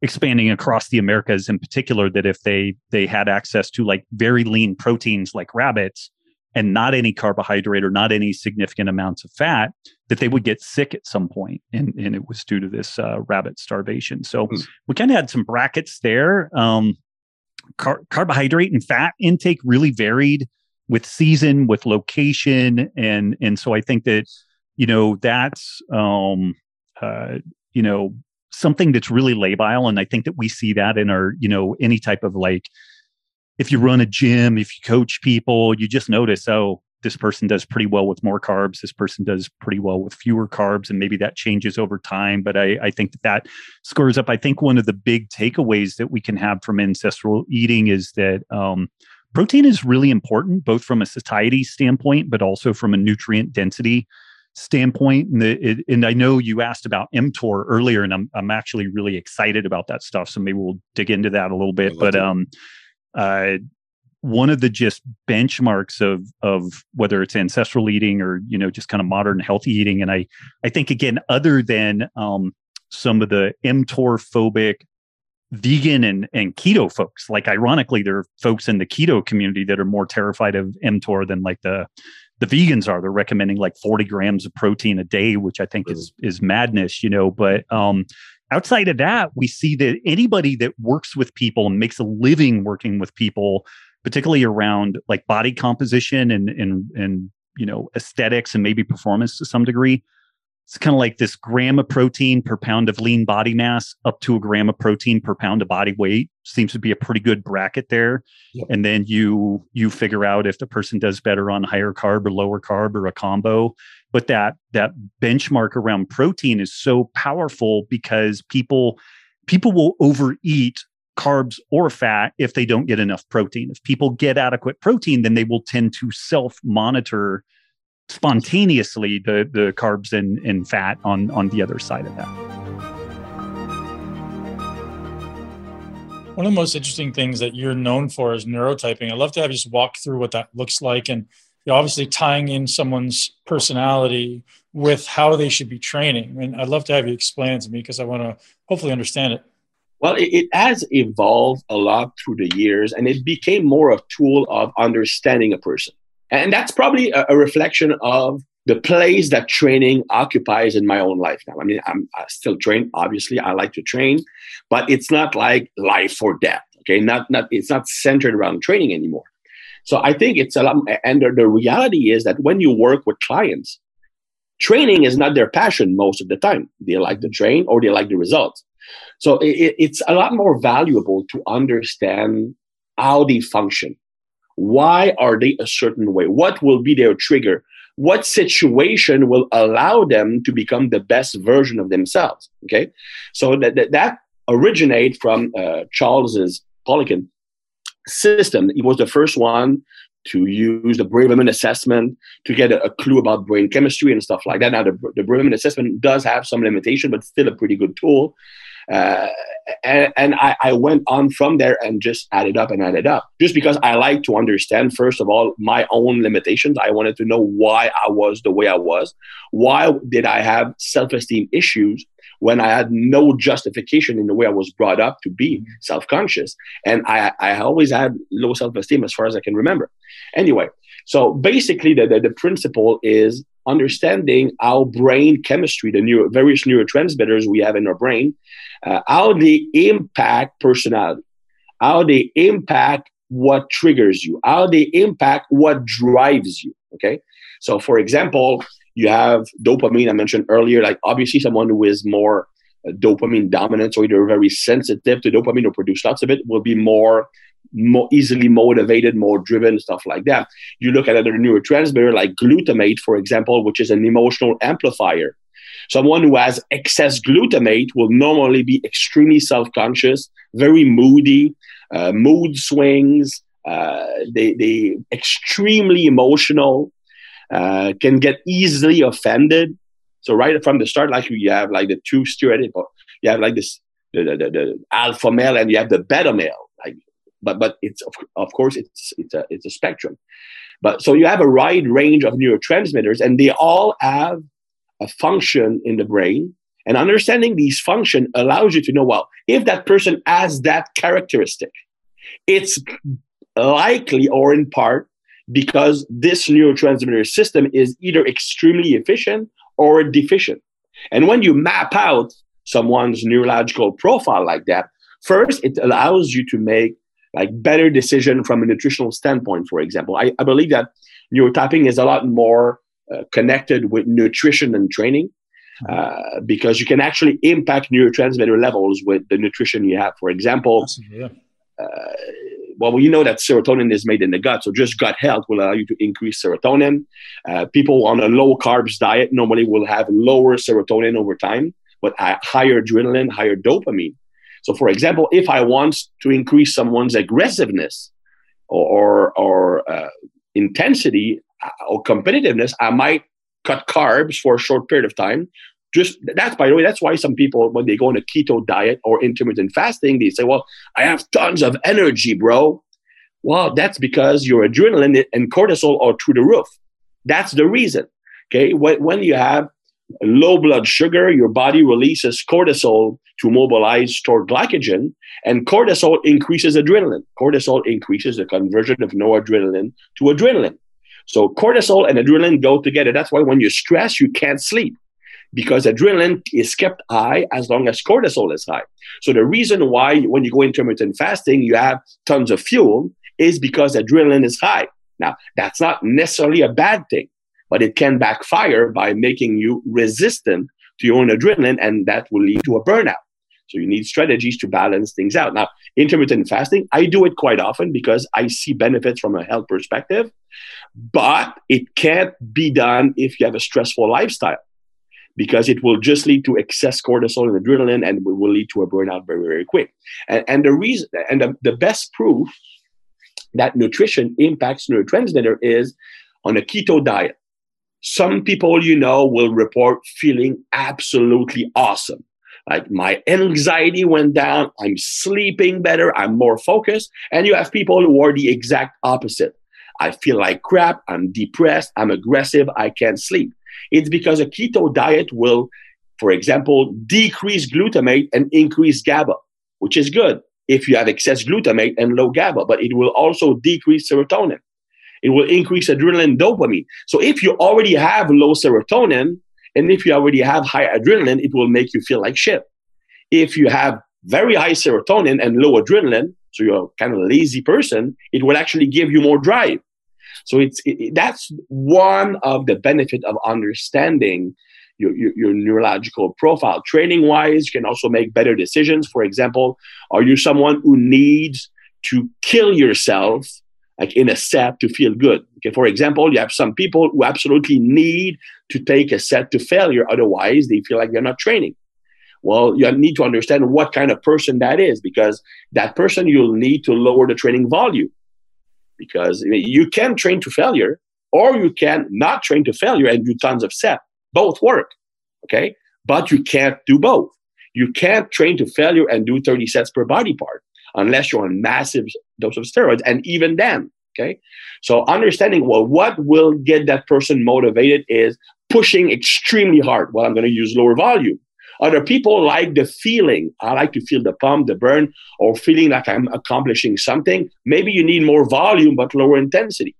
Speaker 3: expanding across the americas in particular that if they they had access to like very lean proteins like rabbits and not any carbohydrate or not any significant amounts of fat, that they would get sick at some point. And, and it was due to this uh, rabbit starvation. So mm. we kind of had some brackets there. Um, car- carbohydrate and fat intake really varied with season, with location. And, and so I think that, you know, that's, um, uh, you know, something that's really labile. And I think that we see that in our, you know, any type of like, if you run a gym, if you coach people, you just notice, oh, this person does pretty well with more carbs. This person does pretty well with fewer carbs, and maybe that changes over time. But I, I think that, that scores up. I think one of the big takeaways that we can have from ancestral eating is that um, protein is really important, both from a satiety standpoint, but also from a nutrient density standpoint. And, the, it, and I know you asked about mTOR earlier, and I'm I'm actually really excited about that stuff. So maybe we'll dig into that a little bit. But um, uh, one of the just benchmarks of of whether it's ancestral eating or you know just kind of modern healthy eating. And i i think again other than um, some of the mtor phobic vegan and and keto folks like ironically there are folks in the keto community that are more terrified of mtor than like the the vegans are. They're recommending like 40 grams of protein a day which i think is is madness you know but um outside of that, we see that anybody that works with people and makes a living working with people, particularly around like body composition and and and you know aesthetics and maybe performance to some degree, it's kind of like this gram of protein per pound of lean body mass up to a gram of protein per pound of body weight seems to be a pretty good bracket there yep. and then you you figure out if the person does better on higher carb or lower carb or a combo but that that benchmark around protein is so powerful because people people will overeat carbs or fat if they don't get enough protein if people get adequate protein then they will tend to self monitor spontaneously the the carbs and, and fat on on the other side of that.
Speaker 5: One of the most interesting things that you're known for is neurotyping. I'd love to have you just walk through what that looks like and you know, obviously tying in someone's personality with how they should be training. And I'd love to have you explain it to me because I want to hopefully understand it.
Speaker 4: Well, it, it, has evolved a lot through the years, and it became more a tool of understanding a person. And that's probably a, a reflection of the place that training occupies in my own life now. I mean, I'm I still train. Obviously, I like to train, but it's not like life or death. Okay, not not it's not centered around training anymore. So I think it's a lot. And the, reality is that when you work with clients, training is not their passion most of the time. They like the train or they like the results. So it, it's a lot more valuable to understand how they function. Why are they a certain way? What will be their trigger? What situation will allow them to become the best version of themselves? Okay, so that that, that originate from uh, Charles's Poliquin system. He was the first one to use the Braverman assessment to get a, a, clue about brain chemistry and stuff like that. Now, the, the Braverman assessment does have some limitation, but still a pretty good tool. Uh, and, and I, I, went on from there and just added up and added up just because I like to understand, first of all, my own limitations. I wanted to know why I was the way I was. Why did I have self esteem issues? When I had no justification in the way I was brought up to be self conscious. And I, I always had low self esteem as far as I can remember. Anyway, so basically, the, the, the principle is understanding our brain chemistry, the neuro, various neurotransmitters we have in our brain, uh, how they impact personality, how they impact what triggers you, how they impact what drives you. Okay. So, for example, you have dopamine, I mentioned earlier, like obviously someone who is more uh, dopamine dominant, or they're very sensitive to dopamine or produce lots of it, will be more more easily motivated, more driven, stuff like that. You look at another neurotransmitter like glutamate, for example, which is an emotional amplifier. Someone who has excess glutamate will normally be extremely self conscious, very moody, uh, mood swings, uh, they, they extremely emotional, uh, can get easily offended. So right from the start, like you have like the two stereotypes, you have like this the, the, the, the alpha male and you have the beta male. Like, but but it's of, of course it's it's a it's a spectrum. But so you have a wide range of neurotransmitters, and they all have a function in the brain. And understanding these function allows you to know well if that person has that characteristic, it's likely or in part because this neurotransmitter system is either extremely efficient or deficient. And when you map out someone's neurological profile like that, first it allows you to make like better decision from a nutritional standpoint. For example, I, I believe that neurotyping is a lot more uh, connected with nutrition and training. Uh, because you can actually impact neurotransmitter levels with the nutrition you have. For example, uh, well, we know that serotonin is made in the gut, so just gut health will allow you to increase serotonin. Uh, people on a low carbs diet normally will have lower serotonin over time, but higher adrenaline, higher dopamine. So, for example, if I want to increase someone's aggressiveness or, or, uh, intensity uh, or competitiveness, I might cut carbs for a short period of time just that's by the way that's why some people when they go on a keto diet or intermittent fasting they say well i have tons of energy bro. Well that's because your adrenaline and cortisol are through the roof. That's the reason okay? When, you have low blood sugar your body releases cortisol to mobilize stored glycogen and cortisol increases adrenaline. Cortisol increases the conversion of noradrenaline to adrenaline. So cortisol and adrenaline go together. That's why when you stress you can't sleep because adrenaline is kept high as long as cortisol is high. So the reason why when you go intermittent fasting, you have tons of fuel is because adrenaline is high. Now, that's not necessarily a bad thing, but it can backfire by making you resistant to your own adrenaline, and that will lead to a burnout. So you need strategies to balance things out. Now, intermittent fasting, I do it quite often because I see benefits from a health perspective, but it can't be done if you have a stressful lifestyle because it will just lead to excess cortisol and adrenaline and will lead to a burnout very, very quick. And, and the reason, and the, the best proof that nutrition impacts neurotransmitter is on a keto diet. Some people you know will report feeling absolutely awesome. Like my anxiety went down, I'm sleeping better, I'm more focused. And you have people who are the exact opposite. I feel like crap, I'm depressed, I'm aggressive, I can't sleep. It's because a keto diet will, for example, decrease glutamate and increase GABA. which is good if you have excess glutamate and low GABA, but it will also decrease serotonin. It will increase adrenaline dopamine. So if you already have low serotonin and if you already have high adrenaline, it will make you feel like shit. If you have very high serotonin and low adrenaline, so you're kind of a lazy person, it will actually give you more drive. So it's it, that's one of the benefit of understanding your, your, your, neurological profile. Training wise, you can also make better decisions. For example, are you someone who needs to kill yourself like in a set to feel good? Okay, for example, you have some people who absolutely need to take a set to failure, otherwise they feel like they're not training. Well, you need to understand what kind of person that is because that person you'll need to lower the training volume because you can train to failure or you can not train to failure and do tons of set. Both work, okay? But you can't do both. You can't train to failure and do 30 sets per body part unless you're on massive dose of steroids. And even then, okay? So understanding well, what will get that person motivated is pushing extremely hard. Well, I'm going to use lower volume. Other people like the feeling. I like to feel the pump, the burn, or feeling like I'm accomplishing something. Maybe you need more volume but lower intensity,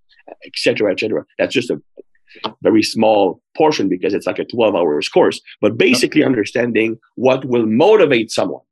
Speaker 4: etc., etc. That's just a very small portion because it's like a 12 hours course. But basically, understanding what will motivate someone,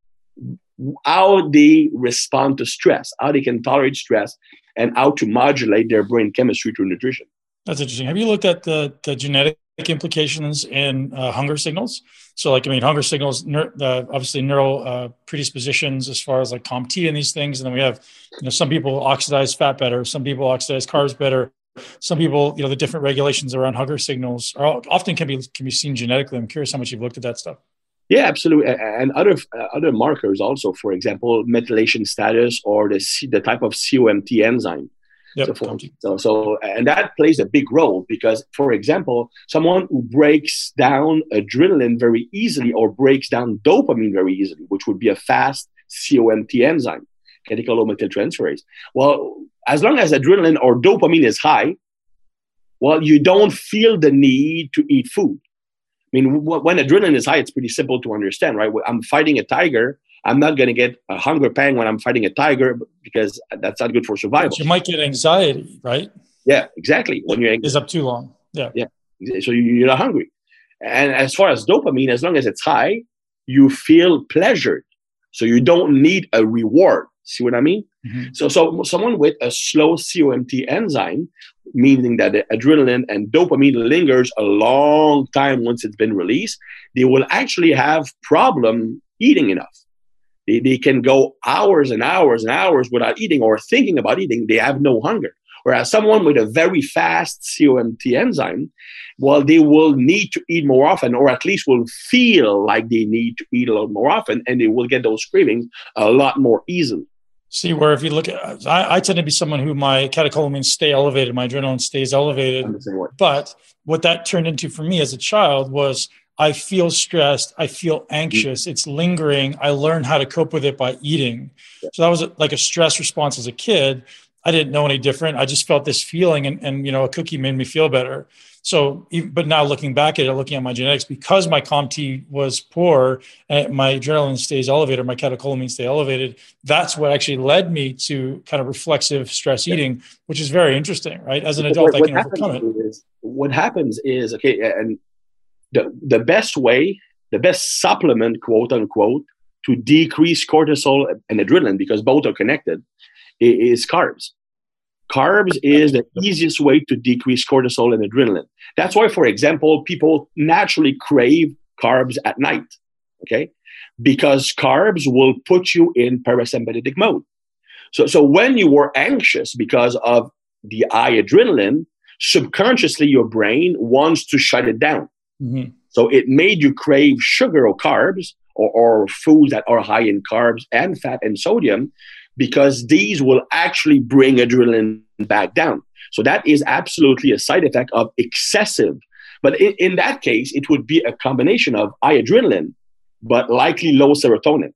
Speaker 4: how they respond to stress, how they can tolerate stress, and how to modulate their brain chemistry through nutrition.
Speaker 5: That's interesting. Have you looked at the, the genetic implications in uh, hunger signals. So, like, I mean, hunger signals, ner- uh, obviously neural uh, predispositions as far as like COMT and these things. And then we have, you know, some people oxidize fat better, some people oxidize carbs better. Some people, you know, the different regulations around hunger signals are often can be can be seen genetically. I'm curious how much you've looked at that stuff.
Speaker 4: Yeah, absolutely, and other uh, other markers also. For example, methylation status or the C, the type of COMT enzyme. Yep. So, so, so, and that plays a big role because, for example, someone who breaks down adrenaline very easily or breaks down dopamine very easily, which would be a fast COMT enzyme, catechol-O-methyltransferase. Well, as long as adrenaline or dopamine is high, well, you don't feel the need to eat food. I mean, when adrenaline is high, it's pretty simple to understand, right? I'm fighting a tiger. I'm not going to get a hunger pang when I'm fighting a tiger because that's not good for survival.
Speaker 5: But you might get anxiety, right?
Speaker 4: Yeah, exactly. When you're
Speaker 5: is up too long. Yeah.
Speaker 4: Yeah. So you're not hungry. And as far as dopamine, as long as it's high, you feel pleasured. So you don't need a reward. See what I mean? Mm-hmm. So, so someone with a slow COMT enzyme, meaning that the adrenaline and dopamine lingers a long time once it's been released, they will actually have problem eating enough. They, they can go hours and hours and hours without eating or thinking about eating. They have no hunger. Whereas someone with a very fast COMT enzyme, well, they will need to eat more often, or at least will feel like they need to eat a lot more often, and they will get those cravings a lot more easily.
Speaker 5: See, where if you look at, I, I tend to be someone who my catecholamines stay elevated, my adrenaline stays elevated. But what that turned into for me as a child was I feel stressed. I feel mm-hmm. anxious. It's lingering. I learn how to cope with it by eating. So that was like a stress response as a kid. I didn't know any different. I just felt this feeling, and, and you know, a cookie made me feel better. So, but now looking back at it, looking at my genetics, because my COMT was poor and my adrenaline stays elevated, my catecholamines stay elevated, that's what actually led me to kind of reflexive stress eating, which is very interesting, right? As an adult, what, I can overcome it.
Speaker 4: Is, what happens is, okay, and the, the best way, the best supplement, quote unquote, to decrease cortisol and adrenaline, because both are connected, is carbs. Carbs is the easiest way to decrease cortisol and adrenaline. That's why, for example, people naturally crave carbs at night, okay? Because carbs will put you in parasympathetic mode. So, so when you were anxious because of the high adrenaline, subconsciously your brain wants to shut it down. Mm-hmm. So it made you crave sugar or carbs or, or foods that are high in carbs and fat and sodium because these will actually bring adrenaline back down. So that is absolutely a side effect of excessive. But in, in that case, it would be a combination of high adrenaline, but likely low serotonin.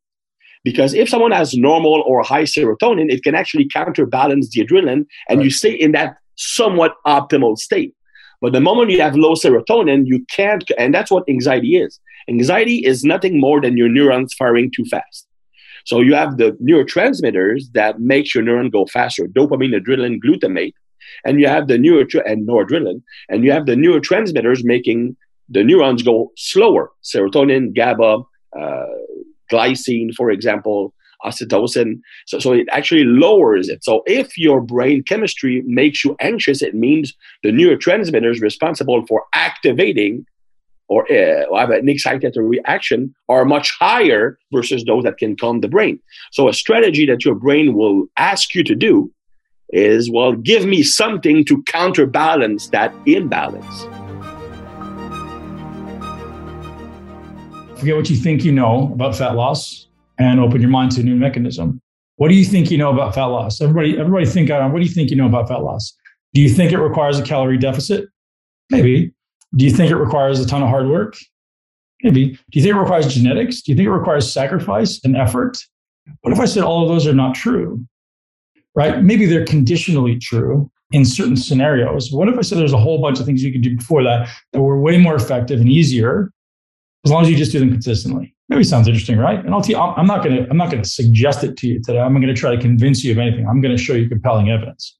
Speaker 4: Because if someone has normal or high serotonin, it can actually counterbalance the adrenaline and right. you stay in that somewhat optimal state. But the moment you have low serotonin, you can't, and that's what anxiety is. Anxiety is nothing more than your neurons firing too fast. So you have the neurotransmitters that makes your neuron go faster, dopamine, adrenaline, glutamate, and you have the neuro and noradrenaline, and you have the neurotransmitters making the neurons go slower, serotonin, GABA, uh, glycine, for example, oxytocin. So, so it actually lowers it. So if your brain chemistry makes you anxious, it means the neurotransmitters responsible for activating or uh, have an excitatory reaction are much higher versus those that can calm the brain. So a strategy that your brain will ask you to do is, well, give me something to counterbalance that imbalance.
Speaker 5: Forget what you think you know about fat loss and open your mind to a new mechanism. What do you think you know about fat loss? Everybody, everybody think on what do you think you know about fat loss? Do you think it requires a calorie deficit? Maybe. Do you think it requires a ton of hard work? Maybe. Do you think it requires genetics? Do you think it requires sacrifice and effort? What if I said all of those are not true? Right? Maybe they're conditionally true in certain scenarios. What if I said there's a whole bunch of things you could do before that that were way more effective and easier as long as you just do them consistently? Maybe sounds interesting, right? And I'll tell you, I'm not going to I'm not going to suggest it to you today. I'm going to try to convince you of anything. I'm going to show you compelling evidence.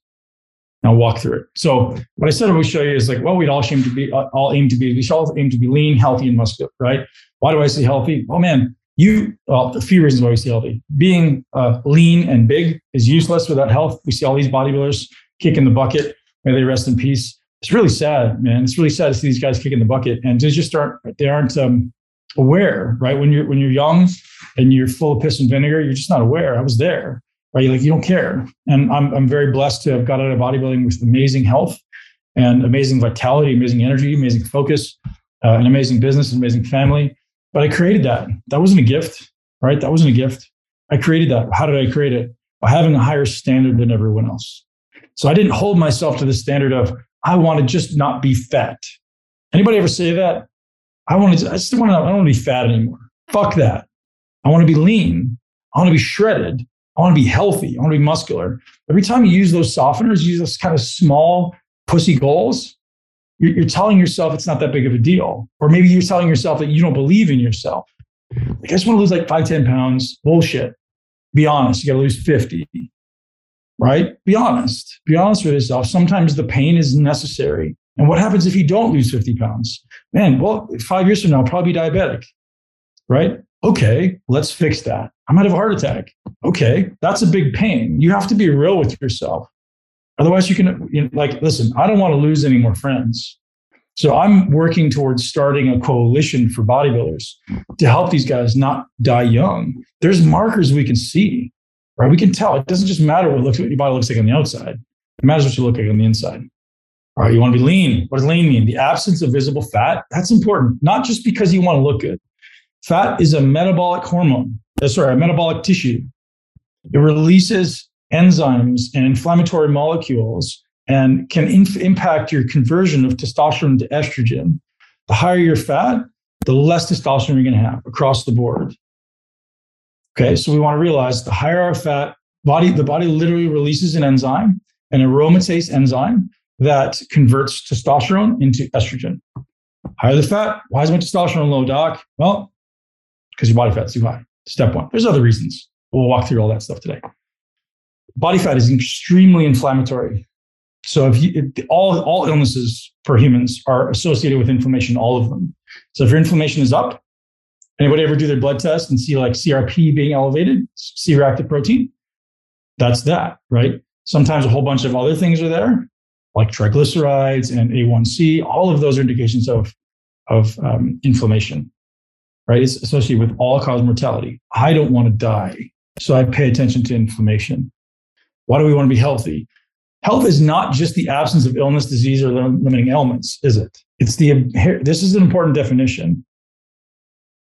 Speaker 5: And I'll walk through it. So what I said I would show you is like, well, we'd all aim to be uh, all aim to be we should all aim to be lean, healthy, and muscular, right? Why do I say healthy? Oh man, you well, a few reasons why we say healthy. Being uh, lean and big is useless without health. We see all these bodybuilders kicking the bucket. May they rest in peace. It's really sad, man. It's really sad to see these guys kicking the bucket, and they just aren't they aren't um, aware, right? When you're when you're young and you're full of piss and vinegar, you're just not aware. I was there right? You Like you don't care. And I'm, I'm very blessed to have got out of bodybuilding with amazing health and amazing vitality, amazing energy, amazing focus, uh, an amazing business, an amazing family. But I created that. That wasn't a gift, right? That wasn't a gift. I created that. How did I create it? By having a higher standard than everyone else. So I didn't hold myself to the standard of I want to just not be fat. Anybody ever say that? I want to. I just want to. I don't want to be fat anymore. Fuck that. I want to be lean. I want to be shredded. I want to be healthy. I want to be muscular. Every time you use those softeners, use those kind of small pussy goals, you're, you're, telling yourself it's not that big of a deal. Or maybe you're telling yourself that you don't believe in yourself. Like, I just want to lose like five, 10 pounds. Bullshit. Be honest. You got to lose 50. Right? Be honest. Be honest with yourself. Sometimes the pain is necessary. And what happens if you don't lose 50 pounds? Man, well, five years from now, I'll probably be diabetic. Right? Okay, let's fix that. I might have a heart attack. Okay, that's a big pain. You have to be real with yourself. Otherwise, you can, you know, like, listen, I don't want to lose any more friends. So I'm working towards starting a coalition for bodybuilders to help these guys not die young. There's markers we can see, right? We can tell. It doesn't just matter what, looks, what your body looks like on the outside. It matters what you look like on the inside. All right, you want to be lean. What does lean mean? The absence of visible fat. That's important, not just because you want to look good. Fat is a metabolic hormone, uh, sorry, a metabolic tissue. It releases enzymes and inflammatory molecules and can inf- impact your conversion of testosterone to estrogen. The higher your fat, the less testosterone you're going to have across the board. Okay, so we want to realize the higher our fat, body, the body literally releases an enzyme, an aromatase enzyme that converts testosterone into estrogen. Higher the fat, why is my testosterone low, doc? Well, because your body fat's too high. Step one. There's other reasons. We'll walk through all that stuff today. Body fat is extremely inflammatory. So if, you, all all illnesses for humans are associated with inflammation, all of them. So if your inflammation is up, anybody ever do their blood test and see like CRP being elevated, C-reactive protein? That's that, right? Sometimes a whole bunch of other things are there, like triglycerides and A1C. All of those are indications of of um, inflammation right? It's associated with all cause mortality. I don't want to die. So I pay attention to inflammation. Why do we want to be healthy? Health is not just the absence of illness, disease, or limiting ailments, is it? It's the, this is an important definition.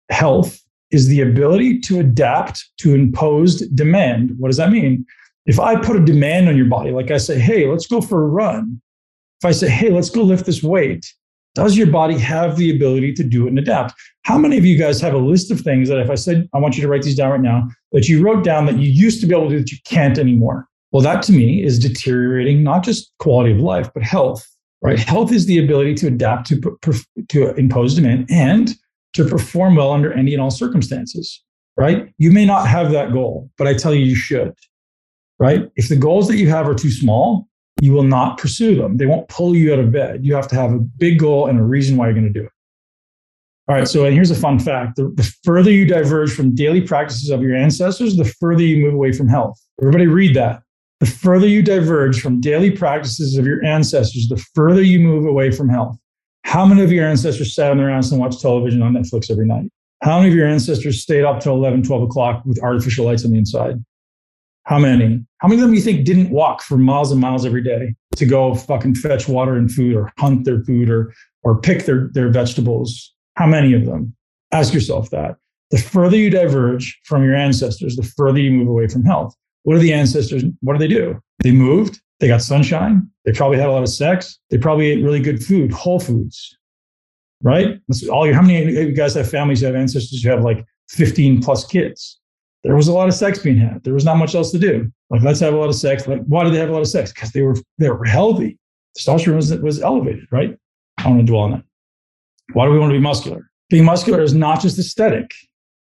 Speaker 5: Health is the ability to adapt to imposed demand. What does that mean? If I put a demand on your body, like I say, hey, let's go for a run. If I say, hey, let's go lift this weight, does your body have the ability to do it and adapt? How many of you guys have a list of things that if I said, I want you to write these down right now, that you wrote down that you used to be able to do that you can't anymore? Well, that to me is deteriorating not just quality of life, but health, right? Health is the ability to adapt to, to impose demand and to perform well under any and all circumstances, right? You may not have that goal, but I tell you, you should, right? If the goals that you have are too small, you will not pursue them. They won't pull you out of bed. You have to have a big goal and a reason why you're going to do it. All right. So, and here's a fun fact the, the, further you diverge from daily practices of your ancestors, the further you move away from health. Everybody read that. The further you diverge from daily practices of your ancestors, the further you move away from health. How many of your ancestors sat on their ass and watched television on Netflix every night? How many of your ancestors stayed up till 11, 12 o'clock with artificial lights on the inside? How many? How many of them you think didn't walk for miles and miles every day to go fucking fetch water and food or hunt their food or, or pick their, their vegetables? How many of them? Ask yourself that. The further you diverge from your ancestors, the further you move away from health. What are the ancestors, what do they do? They moved, they got sunshine, they probably had a lot of sex, they probably ate really good food, whole foods, right? That's all your, how many of you guys have families who have ancestors who have like 15 plus kids? There was a lot of sex being had. There was not much else to do. Like, let's have a lot of sex. Like, why did they have a lot of sex? Because they were they were healthy. Testosterone was, was elevated, right? I don't want to dwell on that. Why do we want to be muscular? Being muscular is not just aesthetic.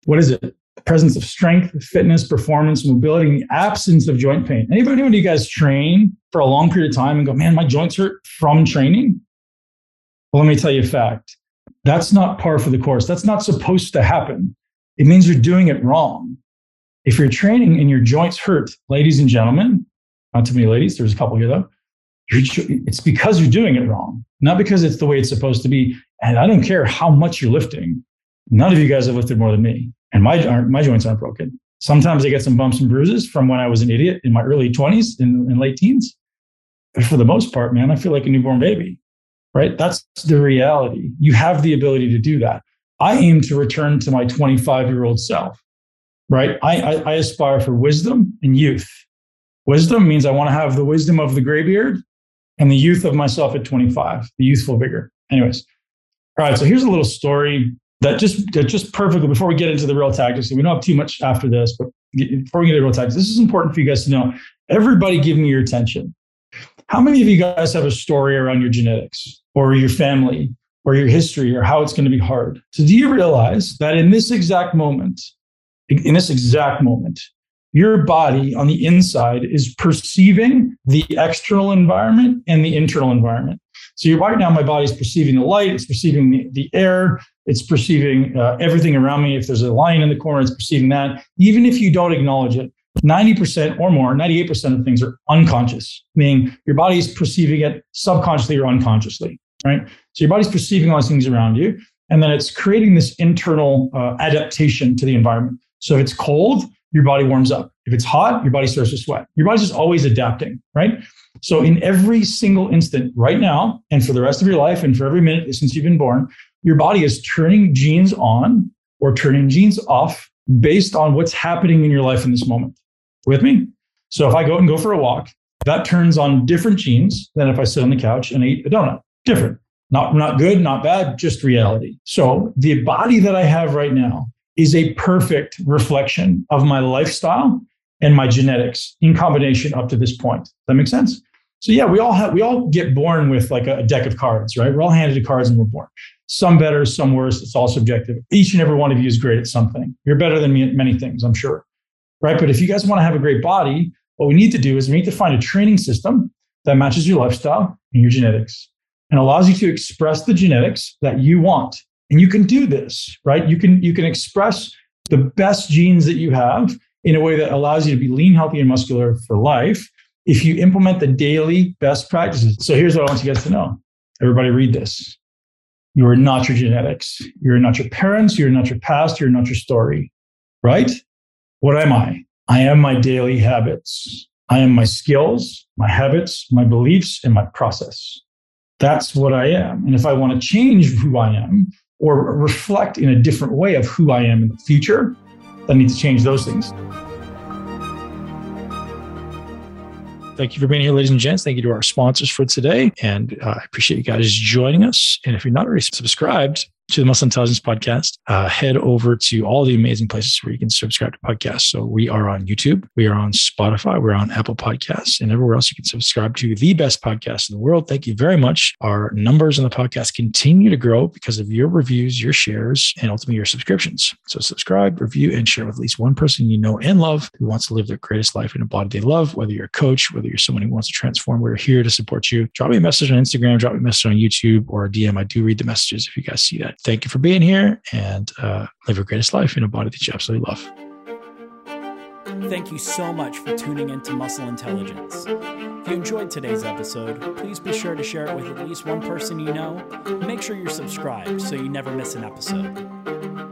Speaker 5: What is it? The presence of strength, fitness, performance, mobility, and the absence of joint pain. Anybody, anyone you guys train for a long period of time and go, man, my joints hurt from training? Well, let me tell you a fact. That's not par for the course. That's not supposed to happen. It means you're doing it wrong. If you're training and your joints hurt, ladies and gentlemen, not too many ladies, there's a couple here though, it's because you're doing it wrong, not because it's the way it's supposed to be. And I don't care how much you're lifting. None of you guys have lifted more than me, and my my joints aren't broken. Sometimes I get some bumps and bruises from when I was an idiot in my early 20s and, late teens. But for the most part, man, I feel like a newborn baby, right? That's the reality. You have the ability to do that. I aim to return to my 25 year old self, right? I, I, I aspire for wisdom and youth. Wisdom means I want to have the wisdom of the graybeard and the youth of myself at 25, the youthful vigor. Anyways, all right. So here's a little story that just that just perfectly before we get into the real tactics. We don't have too much after this, but before we get into real tactics, this is important for you guys to know. Everybody, give me your attention. How many of you guys have a story around your genetics or your family or your history or how it's going to be hard? So do you realize that in this exact moment, in this exact moment, your body on the inside is perceiving the external environment and the internal environment. So you're right now, my body's perceiving the light, it's perceiving the, the air, it's perceiving uh, everything around me. If there's a lion in the corner, it's perceiving that. Even if you don't acknowledge it, 90% or more, 98% of things are unconscious, meaning your body is perceiving it subconsciously or unconsciously, right? So your body's perceiving all these things around you, and then it's creating this internal uh, adaptation to the environment. So if it's cold, your body warms up. If it's hot, your body starts to sweat. Your body's just always adapting, right? So in every single instant right now, and for the rest of your life, and for every minute since you've been born, your body is turning genes on or turning genes off based on what's happening in your life in this moment. With me? So if I go out and go for a walk, that turns on different genes than if I sit on the couch and eat a donut. Different. Not, not good, not bad, just reality. So the body that I have right now is a perfect reflection of my lifestyle and my genetics in combination up to this point. Does that make sense? So yeah, we all have we all get born with like a deck of cards, right? We're all handed a cards and we're born. Some better, some worse. It's all subjective. Each and every one of you is great at something. You're better than me at many things, I'm sure. Right. But if you guys want to have a great body, what we need to do is we need to find a training system that matches your lifestyle and your genetics and allows you to express the genetics that you want and you can do this, right? You can you can express the best genes that you have in a way that allows you to be lean, healthy, and muscular for life if you implement the daily best practices. So here's what I want you guys to know. Everybody read this. You are not your genetics. You're not your parents. You're not your past. You're not your story, right? What am I? I am my daily habits. I am my skills, my habits, my beliefs, and my process. That's what I am. And if I want to change who I am, or reflect in a different way of who I am in the future, I need to change those things. Thank you for being here, ladies and gents. Thank you to our sponsors for today. And uh, I appreciate you guys joining us. And if you're not already subscribed, to the Muscle Intelligence Podcast, uh, head over to all the amazing places where you can subscribe to podcasts. So we are on YouTube, we are on Spotify, we're on Apple Podcasts, and everywhere else you can subscribe to the best podcast in the world. Thank you very much. Our numbers on the podcast continue to grow because of your reviews, your shares, and ultimately your subscriptions. So subscribe, review, and share with at least one person you know and love who wants to live their greatest life in a body they love, whether you're a coach, whether you're someone who wants to transform. We're here to support you. Drop me a message on Instagram, drop me a message on YouTube or DM. I do read the messages if you guys see that. Thank you for being here and uh, live your greatest life in a body that you absolutely love.
Speaker 7: Thank you so much for tuning into Muscle Intelligence. If you enjoyed today's episode, please be sure to share it with at least one person you know. Make sure you're subscribed so you never miss an episode.